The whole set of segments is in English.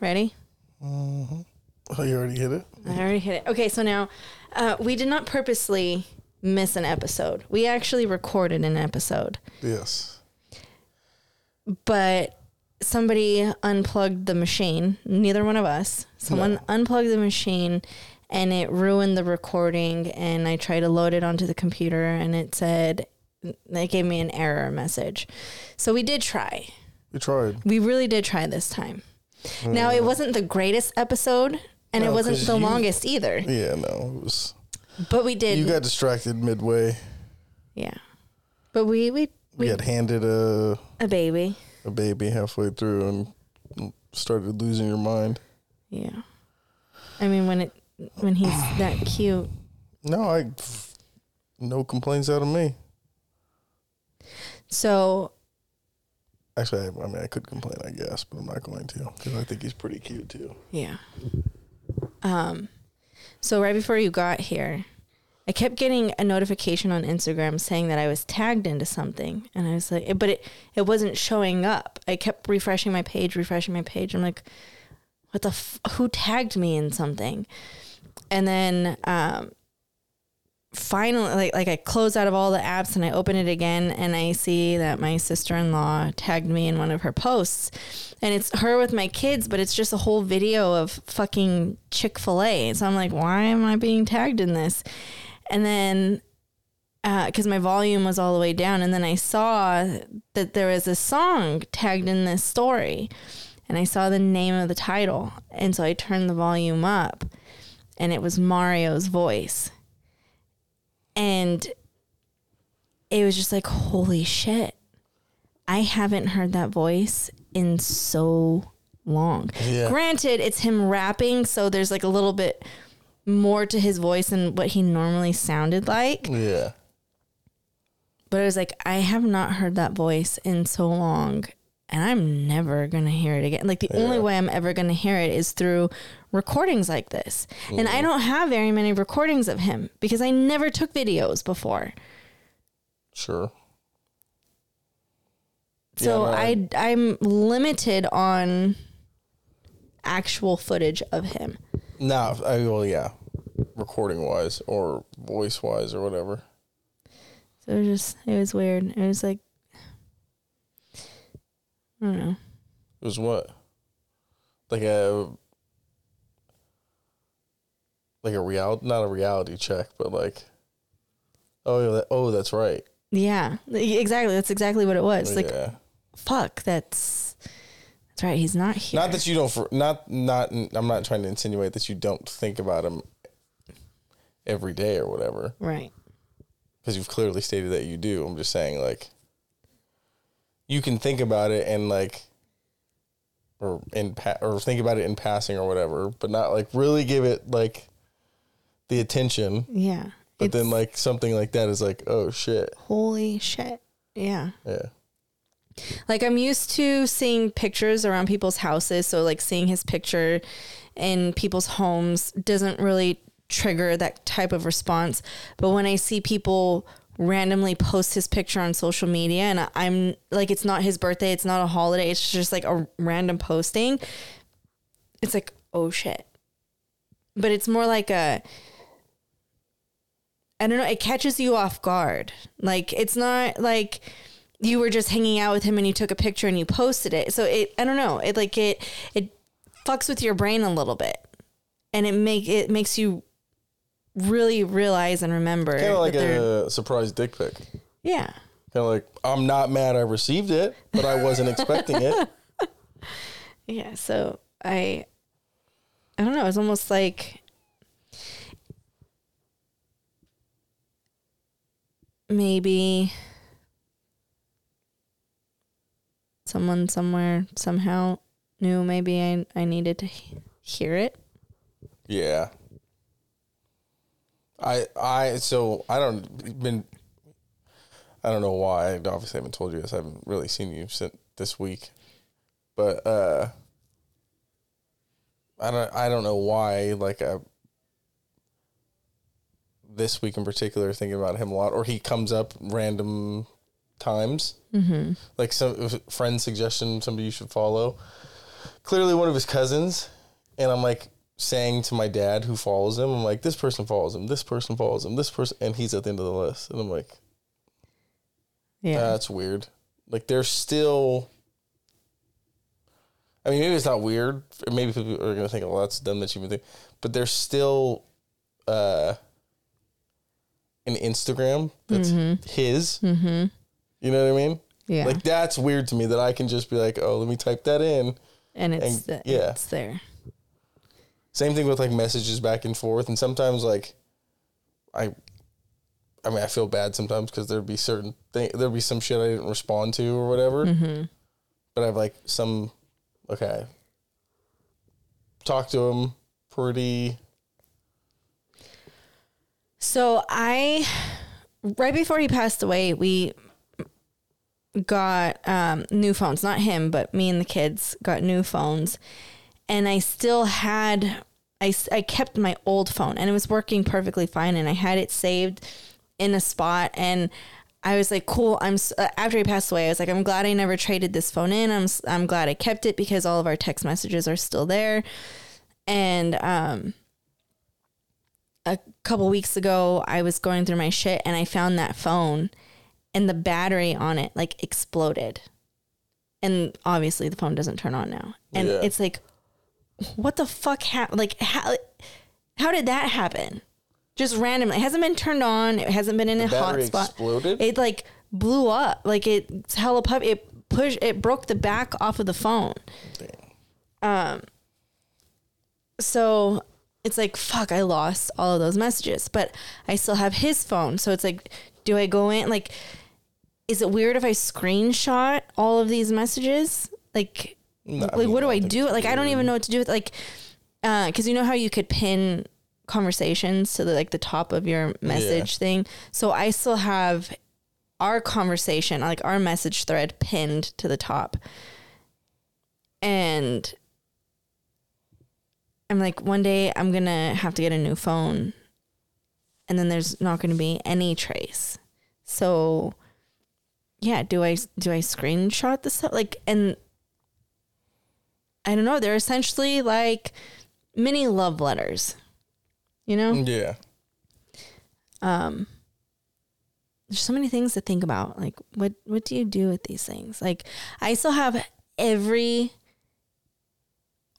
Ready? Oh, you already hit it. I already hit it. Okay, so now uh, we did not purposely miss an episode. We actually recorded an episode, Yes. but somebody unplugged the machine. Neither one of us. Someone No. unplugged the machine and it ruined the recording. And I tried to load it onto the computer and it said, it gave me an error message. So we did try. We tried. We really did try this time. Now, it mm. wasn't the greatest episode and it wasn't the you- longest either, Yeah, no, it was. but we did. You got distracted midway. yeah. But we, we, We we, got handed a a baby. a baby halfway through and started losing your mind. Yeah. I mean, when it, when he's that cute. No, I. No complaints out of me. So Actually, I, I mean, I could complain, I guess, but I'm not going to because I think he's pretty cute too. Yeah. Um, so right before you got here, I kept getting a notification on Instagram saying that I was tagged into something, and I was like, but it it wasn't showing up. I kept refreshing my page, refreshing my page. I'm like, what the f- who tagged me in something? And then um, finally, like like I close out of all the apps and I open it again, and I see that my sister in law tagged me in one of her posts, and it's her with my kids, but it's just a whole video of fucking Chick Fil A. So I'm like, why am I being tagged in this? And then uh, because my volume was all the way down, and then I saw that there was a song tagged in this story, and I saw the name of the title, and so I turned the volume up, and it was Mario's voice, and it was just like, holy shit, I haven't heard that voice in so long. Yeah. Granted, it's him rapping, so there's like a little bit more to his voice than what he normally sounded like. Yeah. But I was like, I have not heard that voice in so long, and I'm never gonna hear it again. Like the only way I'm ever gonna hear it is through recordings like this. And I mm-hmm. don't have very many recordings of him because I never took videos before. Sure. So Yeah, no, I I'm limited on actual footage of him. Nah, I well, yeah, recording wise or voice wise or whatever. So it was just it was weird. It was like I don't know. It was what? Like a like a reality, not a reality check, but like, oh, yeah, that, oh, that's right. Yeah, exactly. That's exactly what it was. Oh, like yeah. fuck, that's that's right. He's not here. Not that you don't. For, not not. I'm not trying to insinuate that you don't think about him every day or whatever, right. because you've clearly stated that you do. I'm just saying, like, you can think about it and like, or in pa- or think about it in passing or whatever, but not like really give it like the attention. Yeah. But then like something like that is like, oh shit, holy shit. Yeah. yeah, Like I'm used to seeing pictures around people's houses, so like seeing his picture in people's homes doesn't really trigger that type of response. But when I see people randomly post his picture on social media and I'm like it's not his birthday, it's not a holiday, it's just like a random posting, it's like, oh shit. But it's more like a I don't know, it catches you off guard. Like it's not like you were just hanging out with him and you took a picture and you posted it. So it I don't know, it like it it fucks with your brain a little bit. And it make it makes you really realize and remember kind of like a surprise dick pic. yeah. Kind of like I'm not mad I received it, but I wasn't expecting it. Yeah, so I I don't know, it's almost like maybe someone somewhere somehow knew maybe I I needed to he- hear it. Yeah. I I so I don't been I don't know why. I obviously haven't told you this. I haven't really seen you since this week. But uh I don't I don't know why like I this week in particular thinking about him a lot or he comes up random times. Mm-hmm. Like some friend suggestion somebody you should follow clearly one of his cousins, and I'm like saying to my dad who follows him, I'm like, this person follows him, this person follows him, this person, and he's at the end of the list, and I'm like, Yeah. that's weird. Like they're still. I mean, maybe it's not weird. Maybe people are gonna think, "Oh, that's dumb that you even think," but they're still uh, an Instagram that's his. mm-hmm. You know what I mean? Yeah. Like that's weird to me that I can just be like, "Oh, let me type that in." and it's and- the, yeah. it's there. Same thing with like messages back and forth, and sometimes like, I, I mean, I feel bad sometimes because there'd be certain thing, there'd be some shit I didn't respond to or whatever. Mm-hmm. but I have like some okay. Talk to him pretty So I, right before he passed away, we got um, new phones. Not him, but me and the kids got new phones, and I still had. I, I kept my old phone and it was working perfectly fine and I had it saved in a spot and I was like cool I'm uh, after he passed away I was like I'm glad I never traded this phone in I'm I'm glad I kept it because all of our text messages are still there and um a couple weeks ago I was going through my shit and I found that phone and the battery on it like exploded. And obviously the phone doesn't turn on now. And Yeah. it's like what the fuck happened? Like how how did that happen? Just randomly. It hasn't been turned on. It hasn't been in a battery hotspot. exploded. It like blew up. Like it's hella pup. It pushed. It broke the back off of the phone. Um. So it's like fuck. I lost all of those messages, but I still have his phone. So it's like, do I go in? Like, is it weird if I screenshot all of these messages? Like, No, I like mean, what do I I do? Like, I don't even know what to do with like, uh, because you know how you could pin conversations to the like the top of your message thing. So I still have our conversation, like our message thread, pinned to the top, and I'm like, one day I'm gonna have to get a new phone, and then there's not gonna be any trace. So, yeah, do I do I screenshot this stuff? Like, and I don't know. They're essentially like mini love letters. You know, Yeah. um, there's so many things to think about. Like, what what do you do with these things? Like, I still have every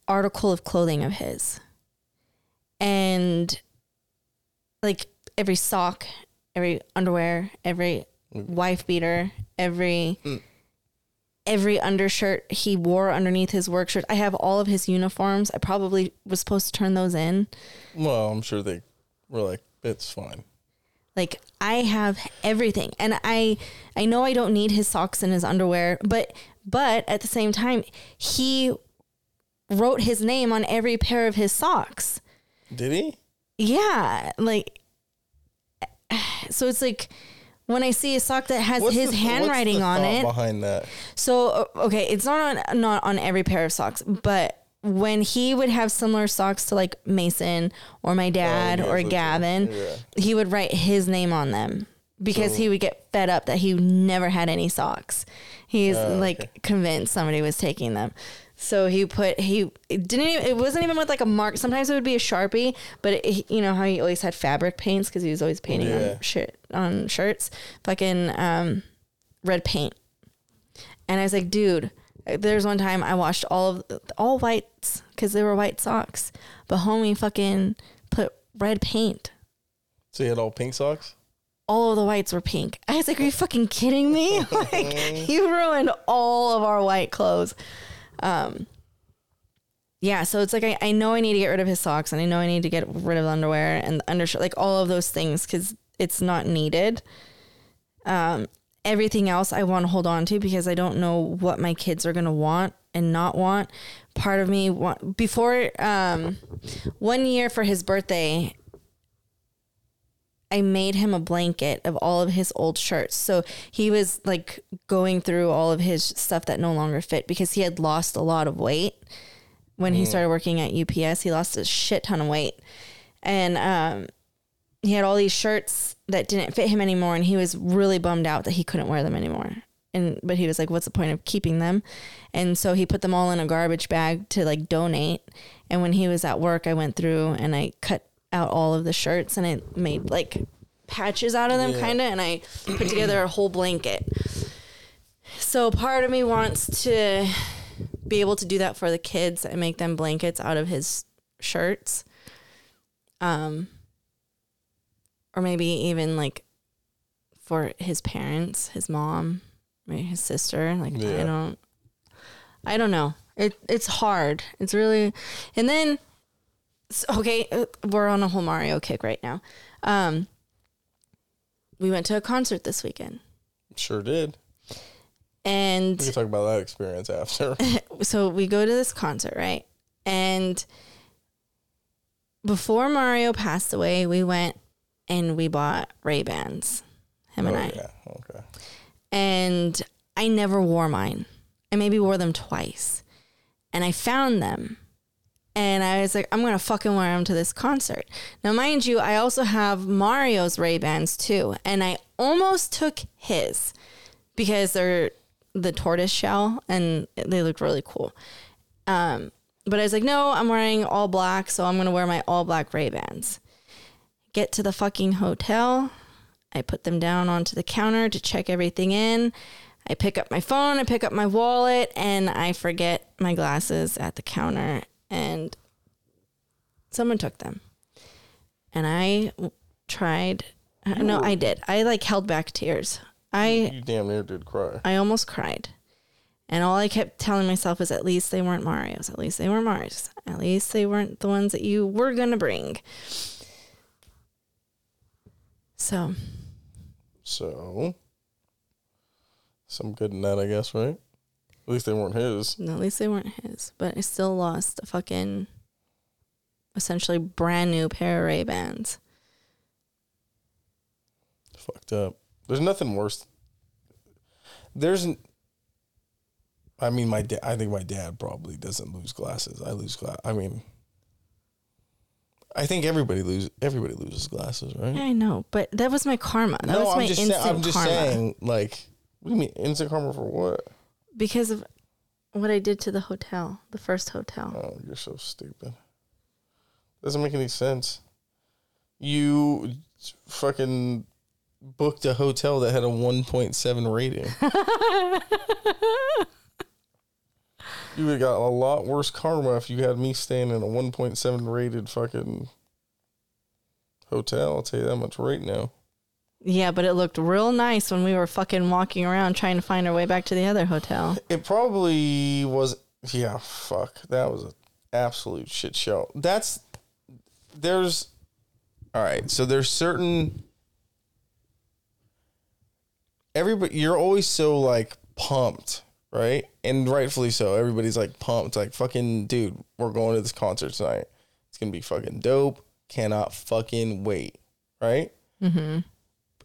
article of clothing of his, and like every sock, every underwear, every wife beater, every mm. every undershirt he wore underneath his work shirt. I have all of his uniforms. I probably was supposed to turn those in. Well, I'm sure they were like, it's fine. Like I have everything. And I I know I don't need his socks and his underwear, but but at the same time, he wrote his name on every pair of his socks. Did he? Yeah, like so it's like when I see a sock that has What's his the- handwriting on it. Behind that, So uh, okay, it's not on not on every pair of socks, but when he would have similar socks to like Mason or my dad Oh, yeah, or Gavin, yeah. he would write his name on them because So- he would get fed up that he never had any socks. He's Oh, like okay. convinced somebody was taking them. So he put he it didn't even, it wasn't even with like a mark. Sometimes it would be a sharpie, but it, you know how he always had fabric paints because he was always painting Yeah. on shit on shirts. Fucking um, red paint. And I was like, dude, there's one time I washed all of all whites because they were white socks, but homie fucking put red paint. so he had all pink socks. All of the whites were pink. I was like, are you fucking kidding me? like, you ruined all of our white clothes. Um, yeah, so it's like I, I know I need to get rid of his socks and I know I need to get rid of underwear and undershirt, like all of those things because it's not needed. Um, everything else I want to hold on to because I don't know what my kids are going to want and not want. Part of me want before um, one year for his birthday, I made him a blanket of all of his old shirts. So he was like going through all of his stuff that no longer fit because he had lost a lot of weight when he started working at UPS. He lost a shit ton of weight. And um, he had all these shirts that didn't fit him anymore. And he was really bummed out that he couldn't wear them anymore. and but he was like, "What's the point of keeping them?" And so he put them all in a garbage bag to like donate. And when he was at work, I went through and I cut out all of the shirts and I made like patches out of them, Yeah. kind of, and I put together a whole blanket. So part of me wants to be able to do that for the kids and make them blankets out of his shirts. Um or maybe even like for his parents, his mom, maybe his sister. Like I don't I don't know. It it's hard. It's really and then okay, uh, we're on a whole Mario kick right now. Um we went to a concert this weekend. Sure did. And We can talk about that experience after. so we go to this concert, right? And before Mario passed away, we went and we bought Ray Bans. Him oh, and I. yeah. Okay. And I never wore mine. I maybe wore them twice. And I found them. And I was like, I'm gonna fucking wear them to this concert. Now, mind you, I also have Mario's Ray Bans too, and I almost took his because they're the tortoise shell and they look really cool. Um, but I was like, no, I'm wearing all black, so I'm gonna wear my all black Ray Bans. Get to the fucking hotel. I put them down onto the counter to check everything in. I pick up my phone, I pick up my wallet, and I forget my glasses at the counter, and someone took them. And I tried. uh, No, I did. I like held back tears. I You damn near did cry. I almost cried. And all I kept telling myself is at least they weren't Mario's. At least they weren't Mars. At least they weren't the ones that you were going to bring. So, So, some good in that, I guess, right? At least they weren't his. No, at least they weren't his. But I still lost a fucking essentially brand new pair of Ray-Bans. Fucked up. There's nothing worse. There's. n- I mean, my dad. I think my dad probably doesn't lose glasses. I lose glass. I mean, I think everybody lose. Everybody loses glasses, right? I know, but that was my karma. That was I'm my instant I'm just karma saying. Like, what do you mean instant karma for what? Because of what I did to the hotel, the first hotel. Oh, you're so stupid. Doesn't make any sense. You fucking booked a hotel that had a 1.7 rating. you would have got a lot worse karma if you had me staying in a 1.7 rated fucking hotel. I'll tell you that much right now. Yeah, but it looked real nice when we were fucking walking around trying to find our way back to the other hotel. It probably was. Yeah, fuck. That was an absolute shit show. That's there's. All right, so there's certain. Everybody, you're always so like pumped, right? And rightfully so. Everybody's like pumped, like fucking dude. We're going to this concert tonight. It's gonna be fucking dope. Cannot fucking wait, right? Mm-hmm.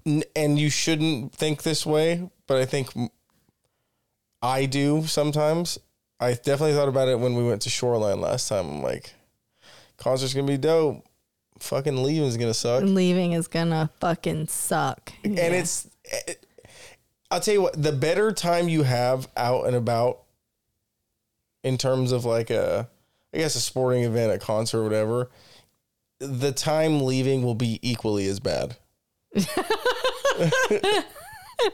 And you shouldn't think this way, but I think I do sometimes. I definitely thought about it when we went to Shoreline last time. I'm like, concert's gonna be dope. Fucking leaving's gonna suck. Leaving is gonna fucking suck. And it's, it, I'll tell you what, the better time you have out and about in terms of like a, I guess a sporting event, a concert, or whatever, the time leaving will be equally as bad.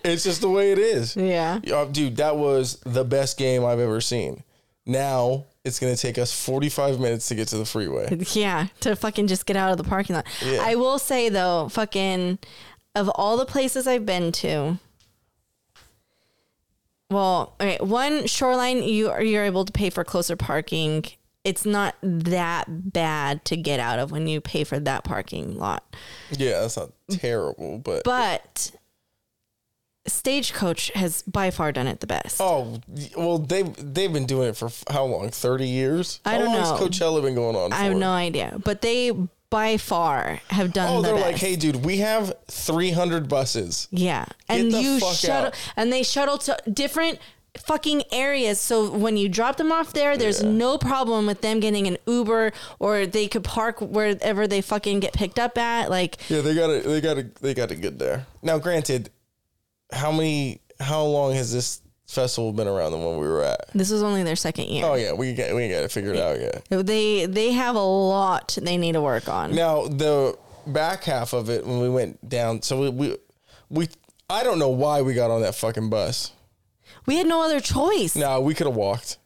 it's just the way it is. yeah. Dude, that was the best game I've ever seen. Now it's gonna take us 45 minutes to get to the freeway. Yeah, to fucking just get out of the parking lot. Yeah. I will say though, fucking of all the places I've been to, well, okay, one shoreline you are you're able to pay for closer parking. It's not that bad to get out of when you pay for that parking lot. Yeah, that's not terrible, but, But Stagecoach has by far done it the best. oh well, they they've been doing it for how long? 30 years? I how don't long know. has Coachella been going on? For? I have no idea, but they by far have done Oh, the they're best. like, hey, dude, we have 300 buses. Yeah. And the you shuttle out. and they shuttle to different fucking areas. So when you drop them off there, there's Yeah. no problem with them getting an Uber or they could park wherever they fucking get picked up at. Like Yeah, they got it. They got it. They got it good there. Now, granted, how many how long has this festival been around than when we were at? This was only their second year. Oh yeah, we got we got it figured out yet. They they have a lot they need to work on. Now the back half of it when we went down, so we we, we I don't know why we got on that fucking bus. We had no other choice. No, we could have walked.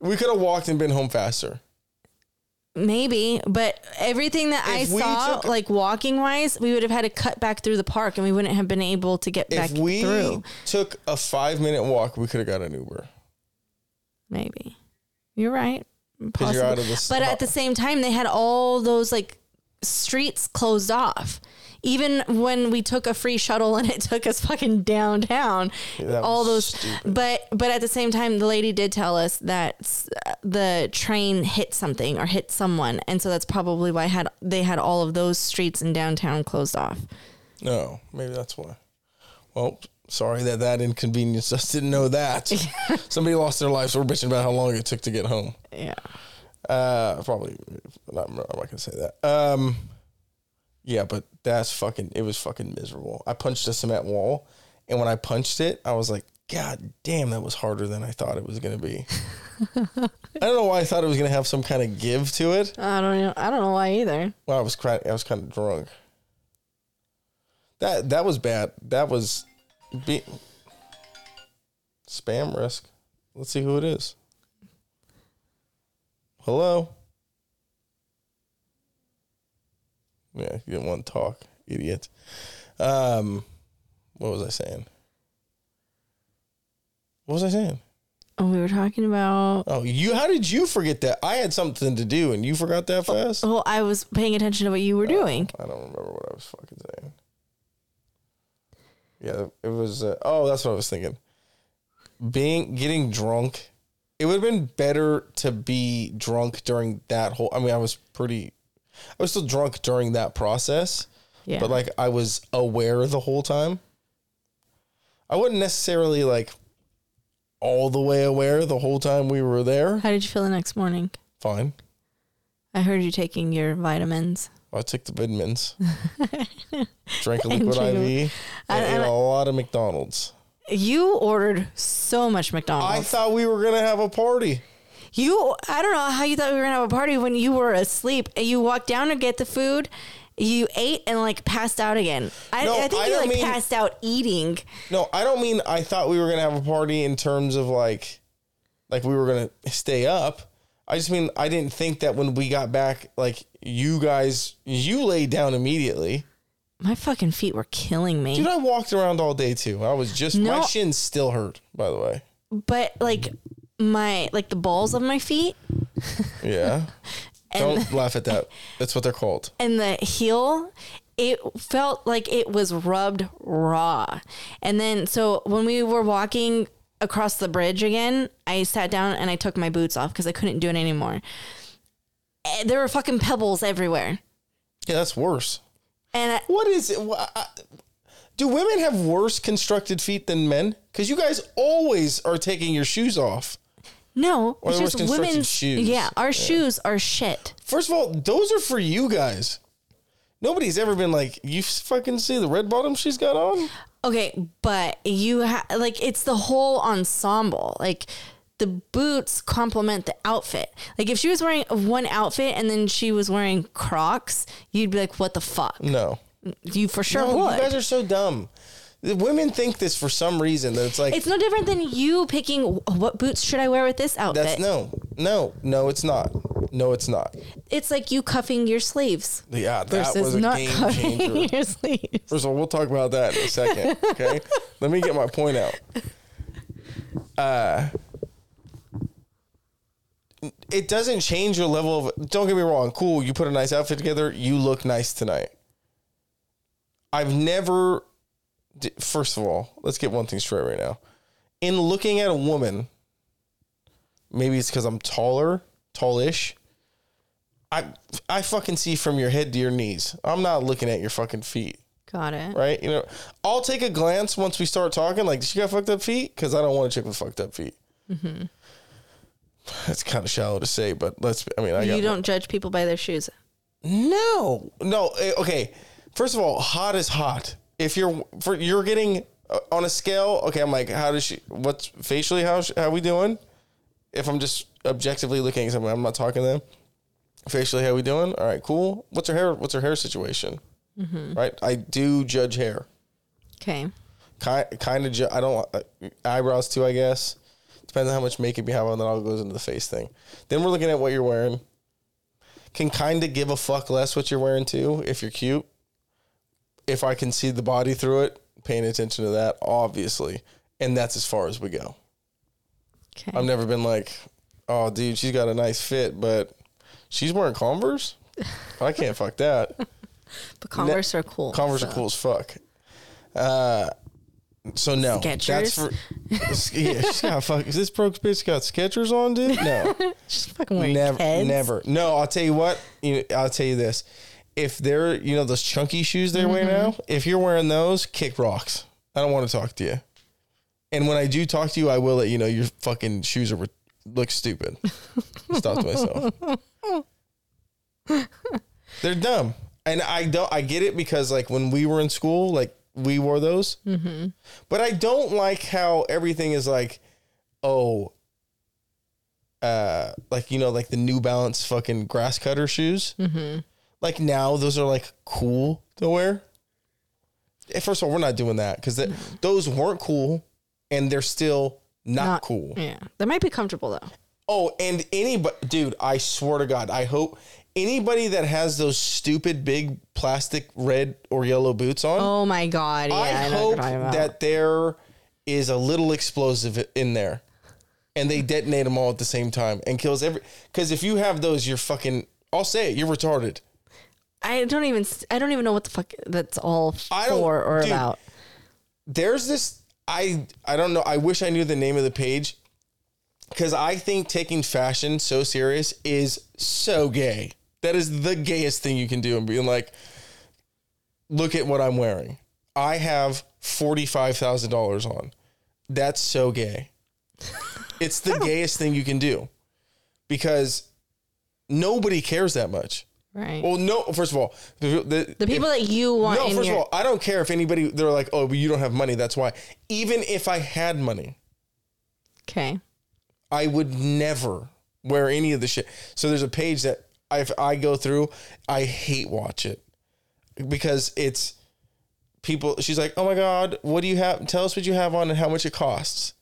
We could have walked and been home faster. Maybe, but everything that I If we saw, took- like walking wise, we would have had to cut back through the park, and we wouldn't have been able to get back if we through. took a five minute walk, we could have got an Uber. Maybe you're right. Out of this. But at the same time, they had all those like streets closed off. Even when we took a free shuttle and it took us fucking downtown, that all those. stupid. But but at the same time, the lady did tell us that the train hit something or hit someone, and so that's probably why had they had all of those streets in downtown closed off. no, maybe that's why. Well, sorry that that inconvenienced us. Didn't know that. Somebody lost their lives. We're bitching about how long it took to get home. Yeah. Uh, probably not. I'm not gonna say that. Um, yeah, but that's fucking. It was fucking miserable. I punched a cement wall, and when I punched it, I was like, God damn, that was harder than I thought it was gonna be. I don't know why I thought it was gonna have some kind of give to it. I don't know. I don't know why either. Well, I was cry- I was kind of drunk. That that was bad. That was be- spam risk. Let's see who it is. Hello. Yeah, you didn't want to talk, idiot. Um, what was I saying? What was I saying? Oh, we were talking about. Oh, you. How did you forget that? I had something to do, and you forgot that fast. Well, I was paying attention to what you were doing. I don't remember what I was fucking saying. Yeah, it was. Uh, oh, that's what I was thinking. Being getting drunk, it would have been better to be drunk during that whole. I mean, I was pretty. I was still drunk during that process, Yeah. but like I was aware the whole time. I wasn't necessarily like all the way aware the whole time we were there. How did you feel the next morning? Fine. I heard you taking your vitamins. I took the vitamins, drank a liquid IV, I- and ate I- a lot of McDonald's. You ordered so much McDonald's. I thought we were gonna have a party. You, I don't know how you thought we were gonna have a party when you were asleep. And you walked down to get the food, you ate and like passed out again. I, No, I think I you don't like mean- passed out eating. No, I don't mean I thought we were gonna have a party in terms of like, like we were gonna stay up. I just mean I didn't think that when we got back, like you guys, you laid down immediately. My fucking feet were killing me. Dude, I walked around all day too. I was just my No. shins still hurt. By the way, but like my like the balls of my feet yeah. don't laugh at that. That's what they're called. and the heel it felt like it was rubbed raw and then so when we were walking across the bridge again i sat down and i took my boots off because i couldn't do it anymore Eh, there were fucking pebbles everywhere Yeah, that's worse. and I, What is it? Do women have worse constructed feet than men? Because you guys always are taking your shoes off. No Or it's just women's shoes. yeah our shoes are shit First of all, those are for you guys. Nobody's ever been like, you fucking see the red bottom she's got on? Okay, but you ha- like it's the whole ensemble. Like the boots complement the outfit. Like if she was wearing one outfit and then she was wearing Crocs, you'd be like, "What the fuck?" No. You for sure No, would. you guys are so dumb. The women think this for some reason that it's like, it's no different than you picking what boots should I wear with this outfit. that's no, no, no, it's not. No, it's not. It's like you cuffing your sleeves Yeah, that versus was a not game cuffing changer. your sleeves. First of all, we'll talk about that in a second. Okay, let me get my point out. Uh, it doesn't change your level of. Don't get me wrong. Cool, you put a nice outfit together. You look nice tonight. I've never. First of all, let's get one thing straight right now. In looking at a woman, maybe it's because I'm taller, tallish. I I fucking see from your head to your knees. I'm not looking at your fucking feet Got it. right? You know, I'll take a glance once we start talking. Like, does she got fucked up feet? Because I don't want a chick with fucked up feet. That's kind of shallow to say, but let's. I mean, I got You don't judge people by their shoes. no, no. eh, Okay, first of all, hot is hot. If you're for you're getting uh, on a scale. Okay, I'm like, how does she? What's facially? How how we doing? If I'm just objectively looking at someone, I'm not talking to them. Facially, how we doing? All right, cool. What's her hair? What's her hair situation? Right. I do judge hair. Okay. Kind kind of. Ju- I don't uh, eyebrows too. I guess depends on how much makeup you have on. That all goes into the face thing. Then we're looking at what you're wearing. Can kind of give a fuck less what you're wearing too if you're cute. If I can see the body through it, paying attention to that, obviously, and that's as far as we go. Okay. I've never been like, oh, dude, she's got a nice fit, but she's wearing Converse. I can't fuck that. but Converse are cool. Converse so. are cool as fuck. Uh, so no, that's for yeah. She's got fuck. Is this broke bitch got Skechers on, dude? No, She's fucking wearing never, Keds. never. No, I'll tell you what. You, I'll tell you this. If they're, you know, those chunky shoes they're wearing Mm-hmm. now, if you're wearing those, kick rocks. I don't want to talk to you. And when I do talk to you, I will let you know your fucking shoes are look stupid. Stop to myself. They're dumb, and I don't. I get it because like when we were in school, like we wore those. Mm-hmm. But I don't like how everything is like, oh, uh, like you know, like the New Balance fucking grass cutter shoes. Mm-hmm. Like now, those are like cool to wear. Eh, First of all, we're not doing that because those weren't cool, and they're still not, Not cool. Yeah. They might be comfortable though. Oh, and anybody, dude, I swear to God, I hope anybody that has those stupid big plastic red or yellow boots on, Oh my god. Yeah, I, I, hope that there is a little explosive in there, and they detonate them all at the same time and kills every. Because if you have those, you're fucking. I'll say it. You're retarded. I don't even I don't even know what the fuck that's all for or dude. about. there's this I I don't know. I wish I knew the name of the page because I think taking fashion so serious is so gay. That is the gayest thing you can do and being like, look at what I'm wearing. I have forty five thousand dollars on. That's so gay. it's the gayest thing you can do because nobody cares that much. Right. Well, no. First of all, the, the, the people that you want no, first your of all, I don't care if anybody they're like, oh, but you don't have money. That's why. Even if I had money, Okay. I would never wear any of the shit. So there's a page that I if I go through, I hate watch it because it's people. She's like, oh my god, what do you have? Tell us what you have on and how much it costs.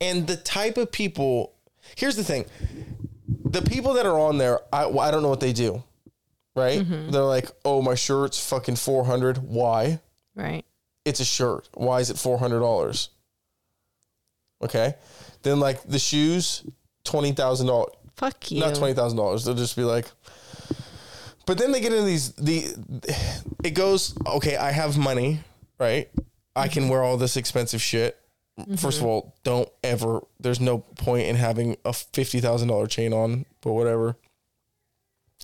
And the type of people. Here's the thing: the people that are on there, I I don't know what they do. Right? Mm-hmm. They're like, oh, my shirt's fucking four hundred. Why? Right. it's a shirt. Why is it four hundred dollars? Okay, then like the shoes, twenty thousand dollars. Fuck you. Not twenty thousand dollars. They'll just be like. But then they get into these the, it goes okay. I have money, right? I can mm-hmm. wear all this expensive shit. First of mm-hmm. all, don't ever. There's no point in having a fifty thousand dollar chain on, but whatever.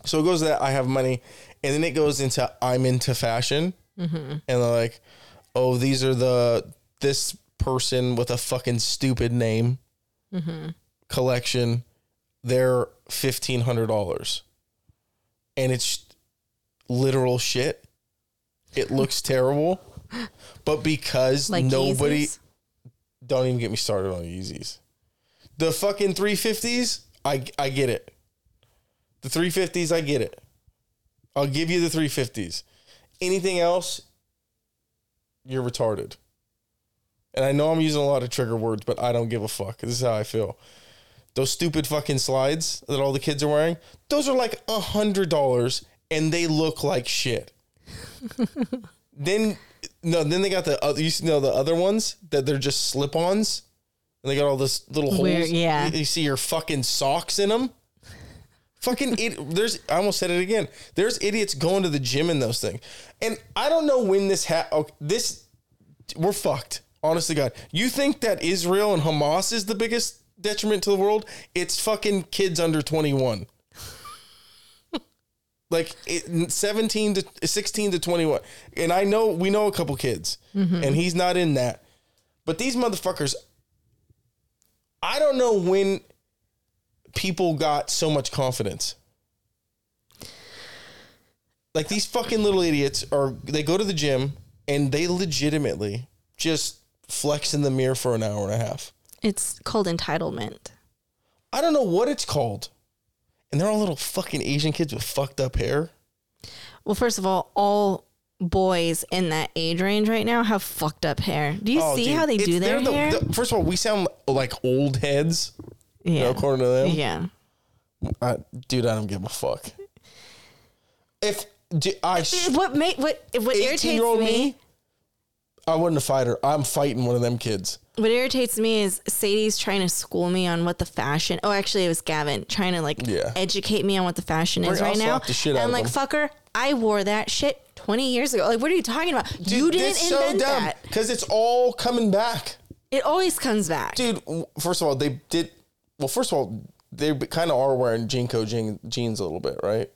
So it goes that I have money, and then it goes into I'm into fashion, mm-hmm. and they're like, oh, these are the this person with a fucking stupid name mm-hmm. collection. They're fifteen hundred dollars, and it's literal shit. It looks terrible, but because like nobody Yeezys? don't even get me started on Yeezys. The fucking 350s, I I get it. The 350s, I get it. I'll give you the 350s. Anything else, you're retarded. And I know I'm using a lot of trigger words, but I don't give a fuck. This is how I feel. Those stupid fucking slides that all the kids are wearing, those are like a hundred dollars and they look like shit. then no, then they got the other you know the other ones that they're just slip-ons. And they got all this little holes. Where- yeah. You, you see your fucking socks in them. Fucking it, there's I almost said it again. There's idiots going to the gym in those things. And I don't know when this ha okay, this we're fucked. Honest to God. You think that Israel and Hamas is the biggest detriment to the world? It's fucking kids under 21. like it, 17 to 16 to 21. And I know we know a couple kids mm-hmm. and he's not in that. But these motherfuckers I don't know when people got so much confidence. Like these fucking little idiots are they go to the gym and they legitimately just flex in the mirror for an hour and a half. It's called entitlement. I don't know what it's called. And they're all little fucking Asian kids with fucked up hair. Well, first of all, all boys in that age range right now have fucked up hair. Do you Oh, see dude, how they do their the- hair? the- first of all, we sound like old heads, you know, yeah. according to them. yeah. I, dude, I don't give a fuck. If d- I sh- What make what what irritates eighteen year old me, me, I wasn't a fighter. I'm fighting one of them kids. what irritates me is Sadie's trying to school me on what the fashion. Oh, actually, it was Gavin trying to like Yeah. educate me on what the fashion is I'll right now. and I'm like, fucker, I wore that shit 20 years ago. Like, what are you talking about? you didn't it's invent that. because it's all coming back, It always comes back. dude. First of all, they did. Well, first of all, they kind of are wearing JNCO jean, jeans a little bit, right?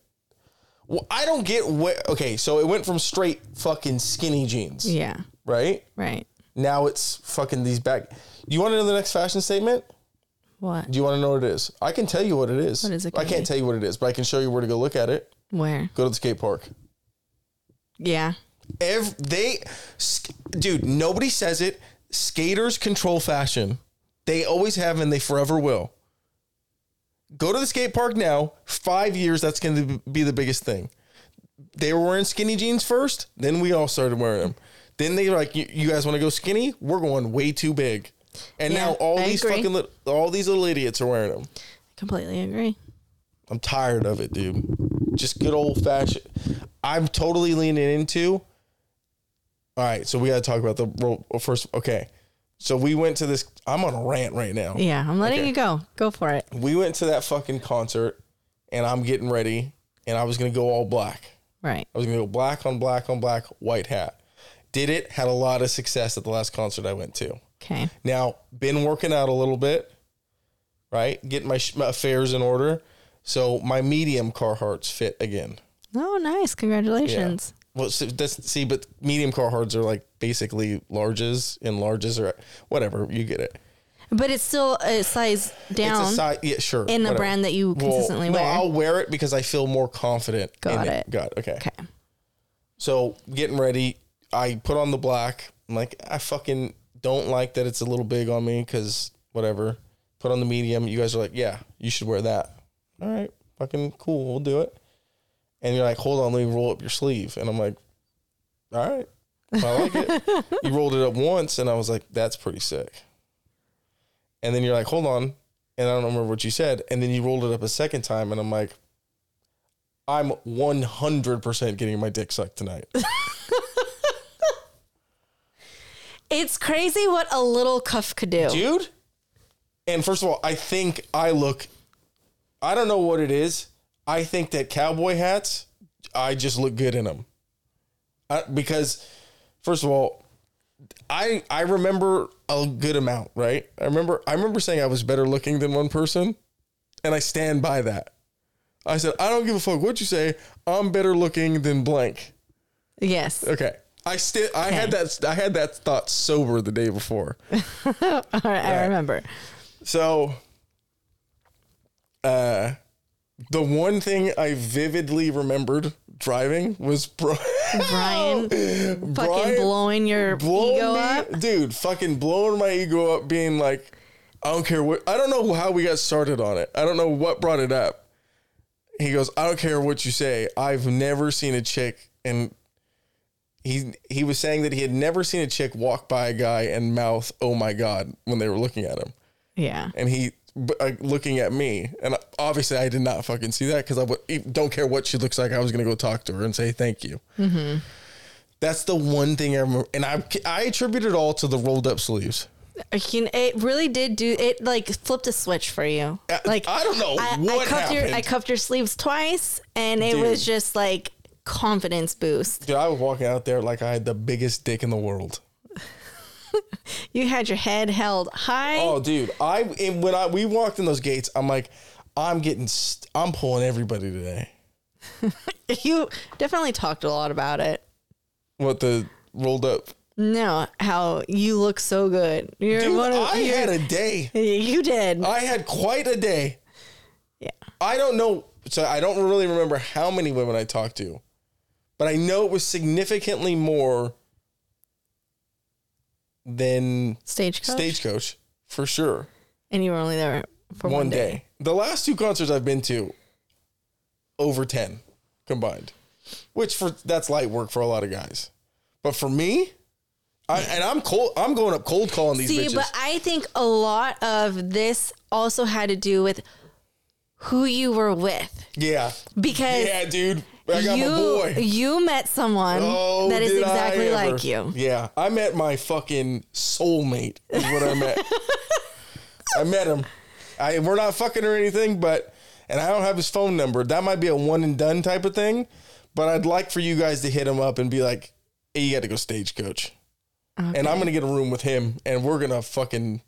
Well, I don't get what. Okay, so it went from straight fucking skinny jeans, Yeah. right? Right. Now it's fucking these back. You want to know the next fashion statement? What? Do you want to know what it is? I can tell you what it is. What is it I can't be? tell you what it is, but I can show you where to go look at it. Where? Go to the skate park. Yeah. Ev- they, sk- dude, nobody says it. Skaters control fashion. They always have and they forever will. Go to the skate park now. Five years, that's going to be the biggest thing. They were wearing skinny jeans first, then we all started wearing them. Then they were like, "You, guys want to go skinny? We're going way too big." And Yeah, now all I these agree. fucking lit- all these little idiots are wearing them. Completely agree. I'm tired of it, dude. Just good old fashioned. I'm totally leaning into. All right, so we got to talk about the role first. Okay, so we went to this. I'm on a rant right now. Yeah. I'm letting Okay. you go. Go for it. We went to that fucking concert, and I'm getting ready, and I was gonna go all black. Right. I was gonna go black on black on black, white hat. Did it? Had a lot of success at the last concert I went to. Okay. Now, been working out a little bit, right? Getting my, sh- my affairs in order. So my medium Carhartts fit again. Oh, nice. Congratulations. Well, so that's, see, but medium Carhartts are like basically larges, and larges are whatever. You get it. But it's still a size down. It's a size, yeah, sure. in the whatever. brand that you consistently no, wear. I'll wear it because I feel more confident. Got in it. Got it. Okay. okay. So getting ready, I put on the black. I'm like, I fucking don't like that it's a little big on me because whatever. Put on the medium. You guys are like, yeah, you should wear that. All right, fucking cool. We'll do it. And you're like, hold on, let me roll up your sleeve. And I'm like, all right, I like it. you rolled it up once, and I was like, that's pretty sick. And then you're like, hold on. And I don't remember what you said. And then you rolled it up a second time, and I'm like, I'm 100% getting my dick sucked tonight. It's crazy what a little cuff could do. Dude. And first of all, I think I look, I don't know what it is. I think that cowboy hats, I just look good in them. I, because, first of all, I I remember a good amount, right? I remember I remember saying I was better looking than one person, and I stand by that. I said I don't give a fuck what you say. I'm better looking than blank. Yes. Okay. I still I had that I had that thought sober the day before. All right, I remember. So uh the one thing I vividly remembered driving was bro- Brian fucking Brian blowing your blowing ego me- up. Dude, fucking blowing my ego up being like I don't care what I don't know how we got started on it. I don't know what brought it up. He goes, I don't care what you say. I've never seen a chick and he he was saying that he had never seen a chick walk by a guy and mouth, "Oh my god," when they were looking at him. Yeah. and he b- uh, looking at me and obviously i did not fucking see that because i would, don't care what she looks like i was gonna go talk to her and say thank you Mm-hmm. that's the one thing i remember and i i attribute it all to the rolled up sleeves it really did do it. Like flipped a switch for you. Uh, Like I don't know I, what I cuffed your I happened. cuffed your sleeves twice, and it Dude. was just like confidence boost. dude i was walking out there like i had the biggest dick in the world You had your head held high. oh dude i and when i we walked in those gates i'm like i'm getting st- i'm pulling everybody today You definitely talked a lot about it. what the rolled up No, how you look so good. You're dude of, i had a day you did. I had quite a day. yeah. I don't know. So I don't really remember how many women I talked to, but I know it was significantly more than Stagecoach. Stagecoach for sure. And you were only there for one, one day. day. The last two concerts I've been to, over ten combined, which for that's light work for a lot of guys, but for me, I, and I'm cold. I'm going up cold calling these See, bitches. but I think a lot of this also had to do with who you were with yeah, because yeah, dude. I got you my boy. you met someone Oh, that is exactly like you. Yeah, I met my fucking soulmate. Is what I met. I met him. I we're not fucking or anything, but and I don't have his phone number. That might be a one and done type of thing. But I'd like for you guys to hit him up and be like, "Hey, you got to go stagecoach," and I'm gonna get a room with him, and we're gonna fucking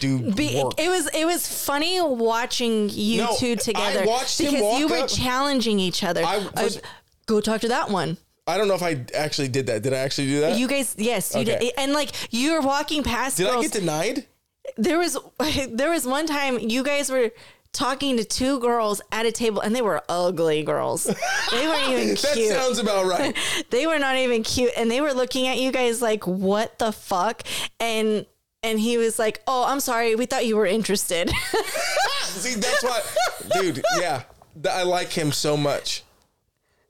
do Be, work. it was it was funny watching you No, two I together watched him because you were up- challenging each other. I Uh, go talk to that one. I don't know if I actually did that. Did I actually do that? You guys, yes, you Okay. did. And like you were walking past did girls. I get denied? there was there was one time you guys were talking to two girls at a table and they were ugly girls. They weren't even cute. That cute. sounds about right. they were not even cute and they were looking at you guys like what the fuck and and he was like, "Oh, I'm sorry. We thought you were interested." See, that's why, dude. Yeah, I like him so much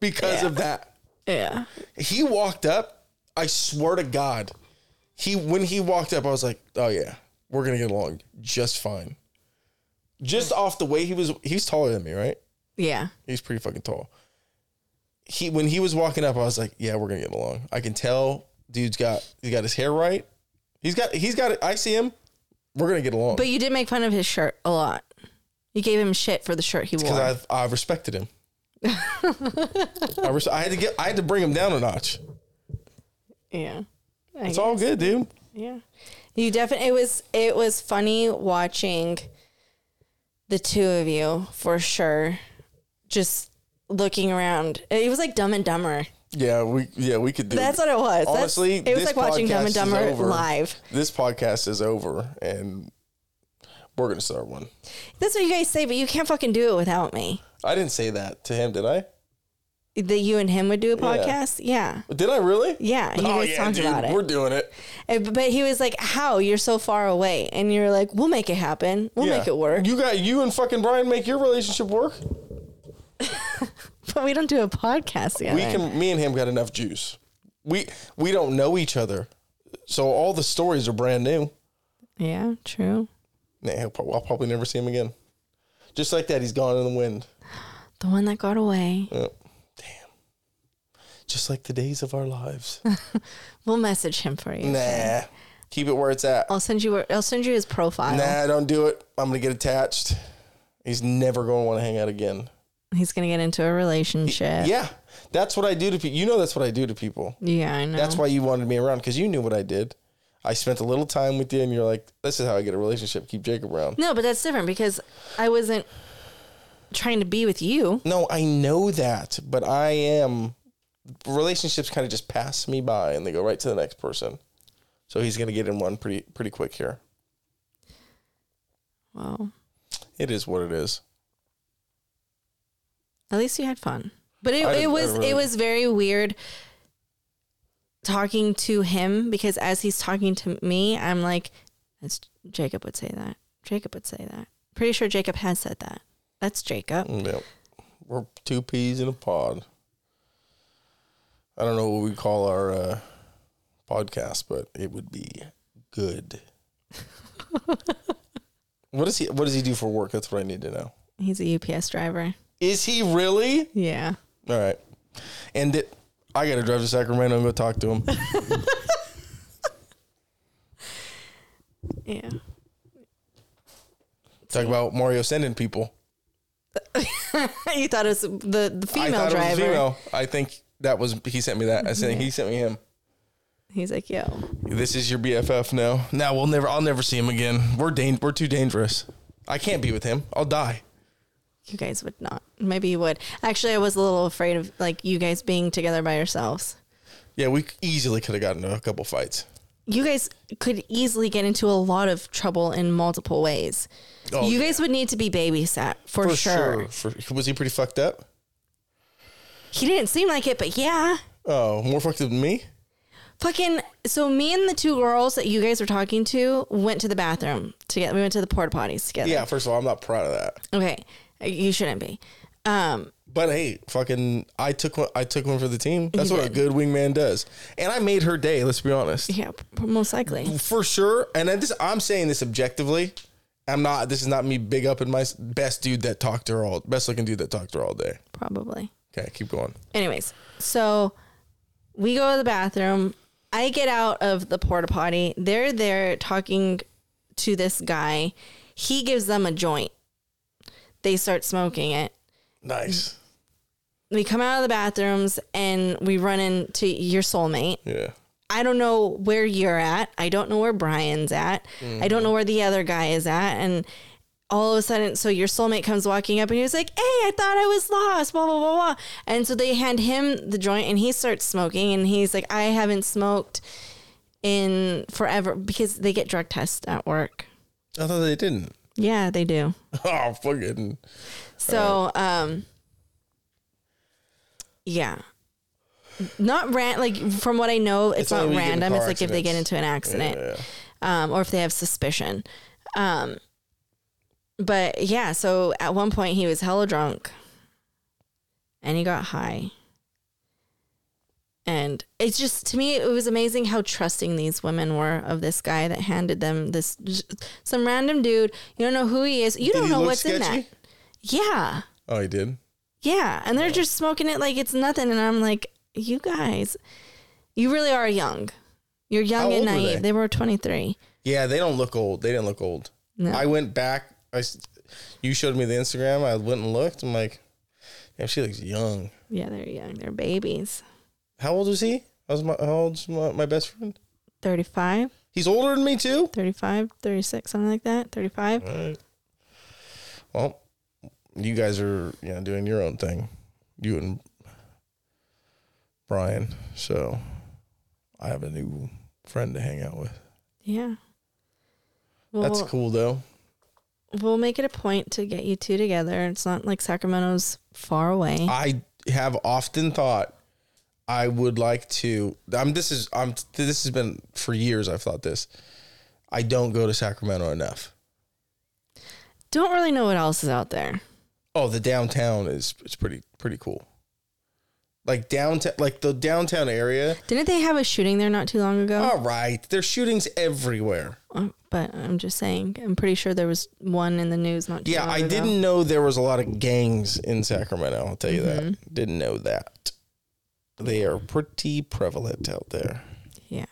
because Yeah. of that. yeah. He walked up. I swear to God, he when he walked up, I was like, "Oh yeah, we're gonna get along just fine." Just off the way he was, he's taller than me, right? Yeah. He's pretty fucking tall. He when he was walking up, I was like, "Yeah, we're gonna get along." I can tell, dude's got he got his hair right. He's got he's got it. I see him. We're gonna get along But you did make fun of his shirt a lot. You gave him shit for the shirt he wore. because I I respected him. I, res- I had to get I had to bring him down a notch. yeah. I It's all good, dude. Yeah. You definitely it was it was funny watching the two of you for sure. Just looking around. It was like Dumb and Dumber. Yeah, we yeah we could do. That's what it was. That's- Honestly, it was like watching Dumb and Dumber live. This podcast is over, and we're gonna start one. That's what you guys say, but you can't fucking do it without me. I didn't say that to him, did I? That you and him would do a podcast? Yeah. Did I really? Yeah. You oh guys yeah, talked dude, about it. we're doing it. Uh, But he was like, How? You're so far away. And you're like, We'll make it happen. We'll Yeah. make it work. You got you and fucking Brian make your relationship work. But we don't do a podcast together. We can. Me and him got enough juice. We we don't know each other, so all the stories are brand new. Yeah, true. Nah, he'll I'll probably never see him again. Just like that, he's gone in the wind. The one that got away. Yep. Damn. Just like the days of our lives. We'll message him for you. nah. Keep it where it's at. I'll send you. I'll send you his profile. Nah, don't do it. I'm gonna get attached. He's never gonna want to hang out again. He's gonna get into a relationship. Yeah, that's what I do to people. You know, that's what I do to people. Yeah, I know. That's why you wanted me around because you knew what I did. I spent a little time with you, and you're like, "This is how I get a relationship. Keep Jacob around." No, but that's different because I wasn't trying to be with you. No, I know that, but I am. Relationships kind of just pass me by, and they go right to the next person. So he's gonna get in one pretty pretty quick here. Well, It is what it is. At least you had fun. But it, it was really- it was very weird talking to him because as he's talking to me, I'm like, that's Jacob would say that. Jacob would say that. Pretty sure Jacob has said that. That's Jacob. Yep. We're two peas in a pod. I don't know what we call our uh, podcast, but it would be good. what does he What does he do for work? That's what I need to know. He's a UPS driver. Is he really? Yeah. All right. And I got to drive to Sacramento and go talk to him. Yeah. talk about Mario sending people. you thought it was the, the female I thought driver. it was female. I think that was he sent me that. I said he sent me him. He's like, yo. This is your BFF now. Now we'll never. I'll never see him again. We're dan- We're too dangerous. I can't be with him. I'll die. You guys would not. Maybe you would. Actually, I was a little afraid of like you guys being together by yourselves. Yeah, we easily could have gotten into a couple fights. You guys could easily get into a lot of trouble in multiple ways. Oh, you guys would need to be babysat for, For sure. sure. For, was he pretty fucked up? He didn't seem like it, but yeah. Oh, more fucked up than me. Fucking so me and the two girls that you guys were talking to went to the bathroom together. We went to the porta potties together. Yeah, first of all, I'm not proud of that. Okay. You shouldn't be. Um But hey, fucking, I took one. I took one for the team. That's what a good wingman does. And I made her day. Let's be honest, yeah, most likely. for sure. And then this, I'm saying this objectively. I'm not. This is not me big up in my best dude that talked to her all. Best looking dude that talked to her all day. Probably. Okay, keep going. Anyways, so we go to the bathroom. I get out of the porta potty. They're there talking to this guy. He gives them a joint. They start smoking it. Nice. We come out of the bathrooms and we run into your soulmate. Yeah. I don't know where you're at. I don't know where Brian's at. I don't mm-hmm. know where the other guy is at. And all of a sudden, so your soulmate comes walking up and he was like, Hey, I thought I was lost, blah, blah, blah, blah. And so they hand him the joint and he starts smoking. And he's like, I haven't smoked in forever because they get drug tests at work. I thought they didn't. Yeah, they do. Oh, fucking. So, um, yeah. Not ran like from what I know, it's, It's not when you get in random. It's car like if they get accidents. into an accident. Yeah. um, or if they have suspicion. Um, but yeah, so at one point he was hella drunk and he got high. And it's just to me, it was amazing how trusting these women were of this guy that handed them this some random dude. You don't know who he is. You Did don't know what's in that. Yeah, Oh, he did. yeah, and they're just smoking it like it's nothing. And I'm like, you guys, you really are young. You're young How and naive. they? They were 23. Yeah, they don't look old. They didn't look old. No. I went back. I, you showed me the Instagram. I went and looked. I'm like, yeah, she looks young. Yeah, they're young. They're babies. How old is he? How, was my, how old's my, my best friend? 35, He's older than me too. 35, 36, something like that. 35. All right. Well, you guys are you know doing your own thing, you and Brian. So I have a new friend to hang out with. Yeah. Well, That's cool though. we'll make it a point to get you two together. It's not like Sacramento's far away. I have often thought I would like to. I'm. This is. I'm. This has been for years. I've thought this. I don't go to Sacramento enough. Don't really know what else is out there. Oh, the downtown is. It's pretty. Pretty cool. Like downtown. Like the downtown area. Didn't they have a shooting there not too long ago? All right. There's shootings everywhere. Uh, But I'm just saying, I'm pretty sure there was one in the news not too Yeah, I ago. didn't know there was a lot of gangs in Sacramento. I'll tell you Mm-hmm. that. Didn't know that. They are pretty prevalent out there. Yeah.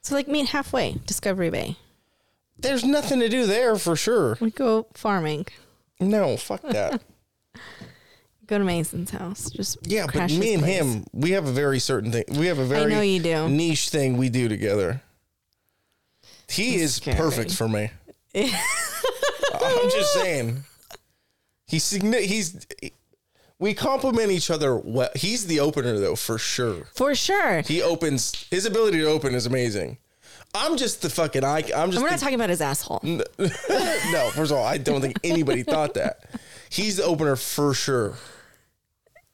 So like meet halfway, Discovery Bay. There's nothing to do there for sure. We go farming. No, fuck that. Go to Mason's house. Just yeah, but me and place. him, we have a very certain thing. We have a very know you do. niche thing we do together. He is scary. perfect for me. I'm just saying. He's he's we complement each other well. He's the opener though, for sure. For sure. He opens his ability to open is amazing. I'm just the fucking I. I'm just And we're not the- talking about his asshole. no. First of all, I don't think anybody thought that. He's the opener for sure.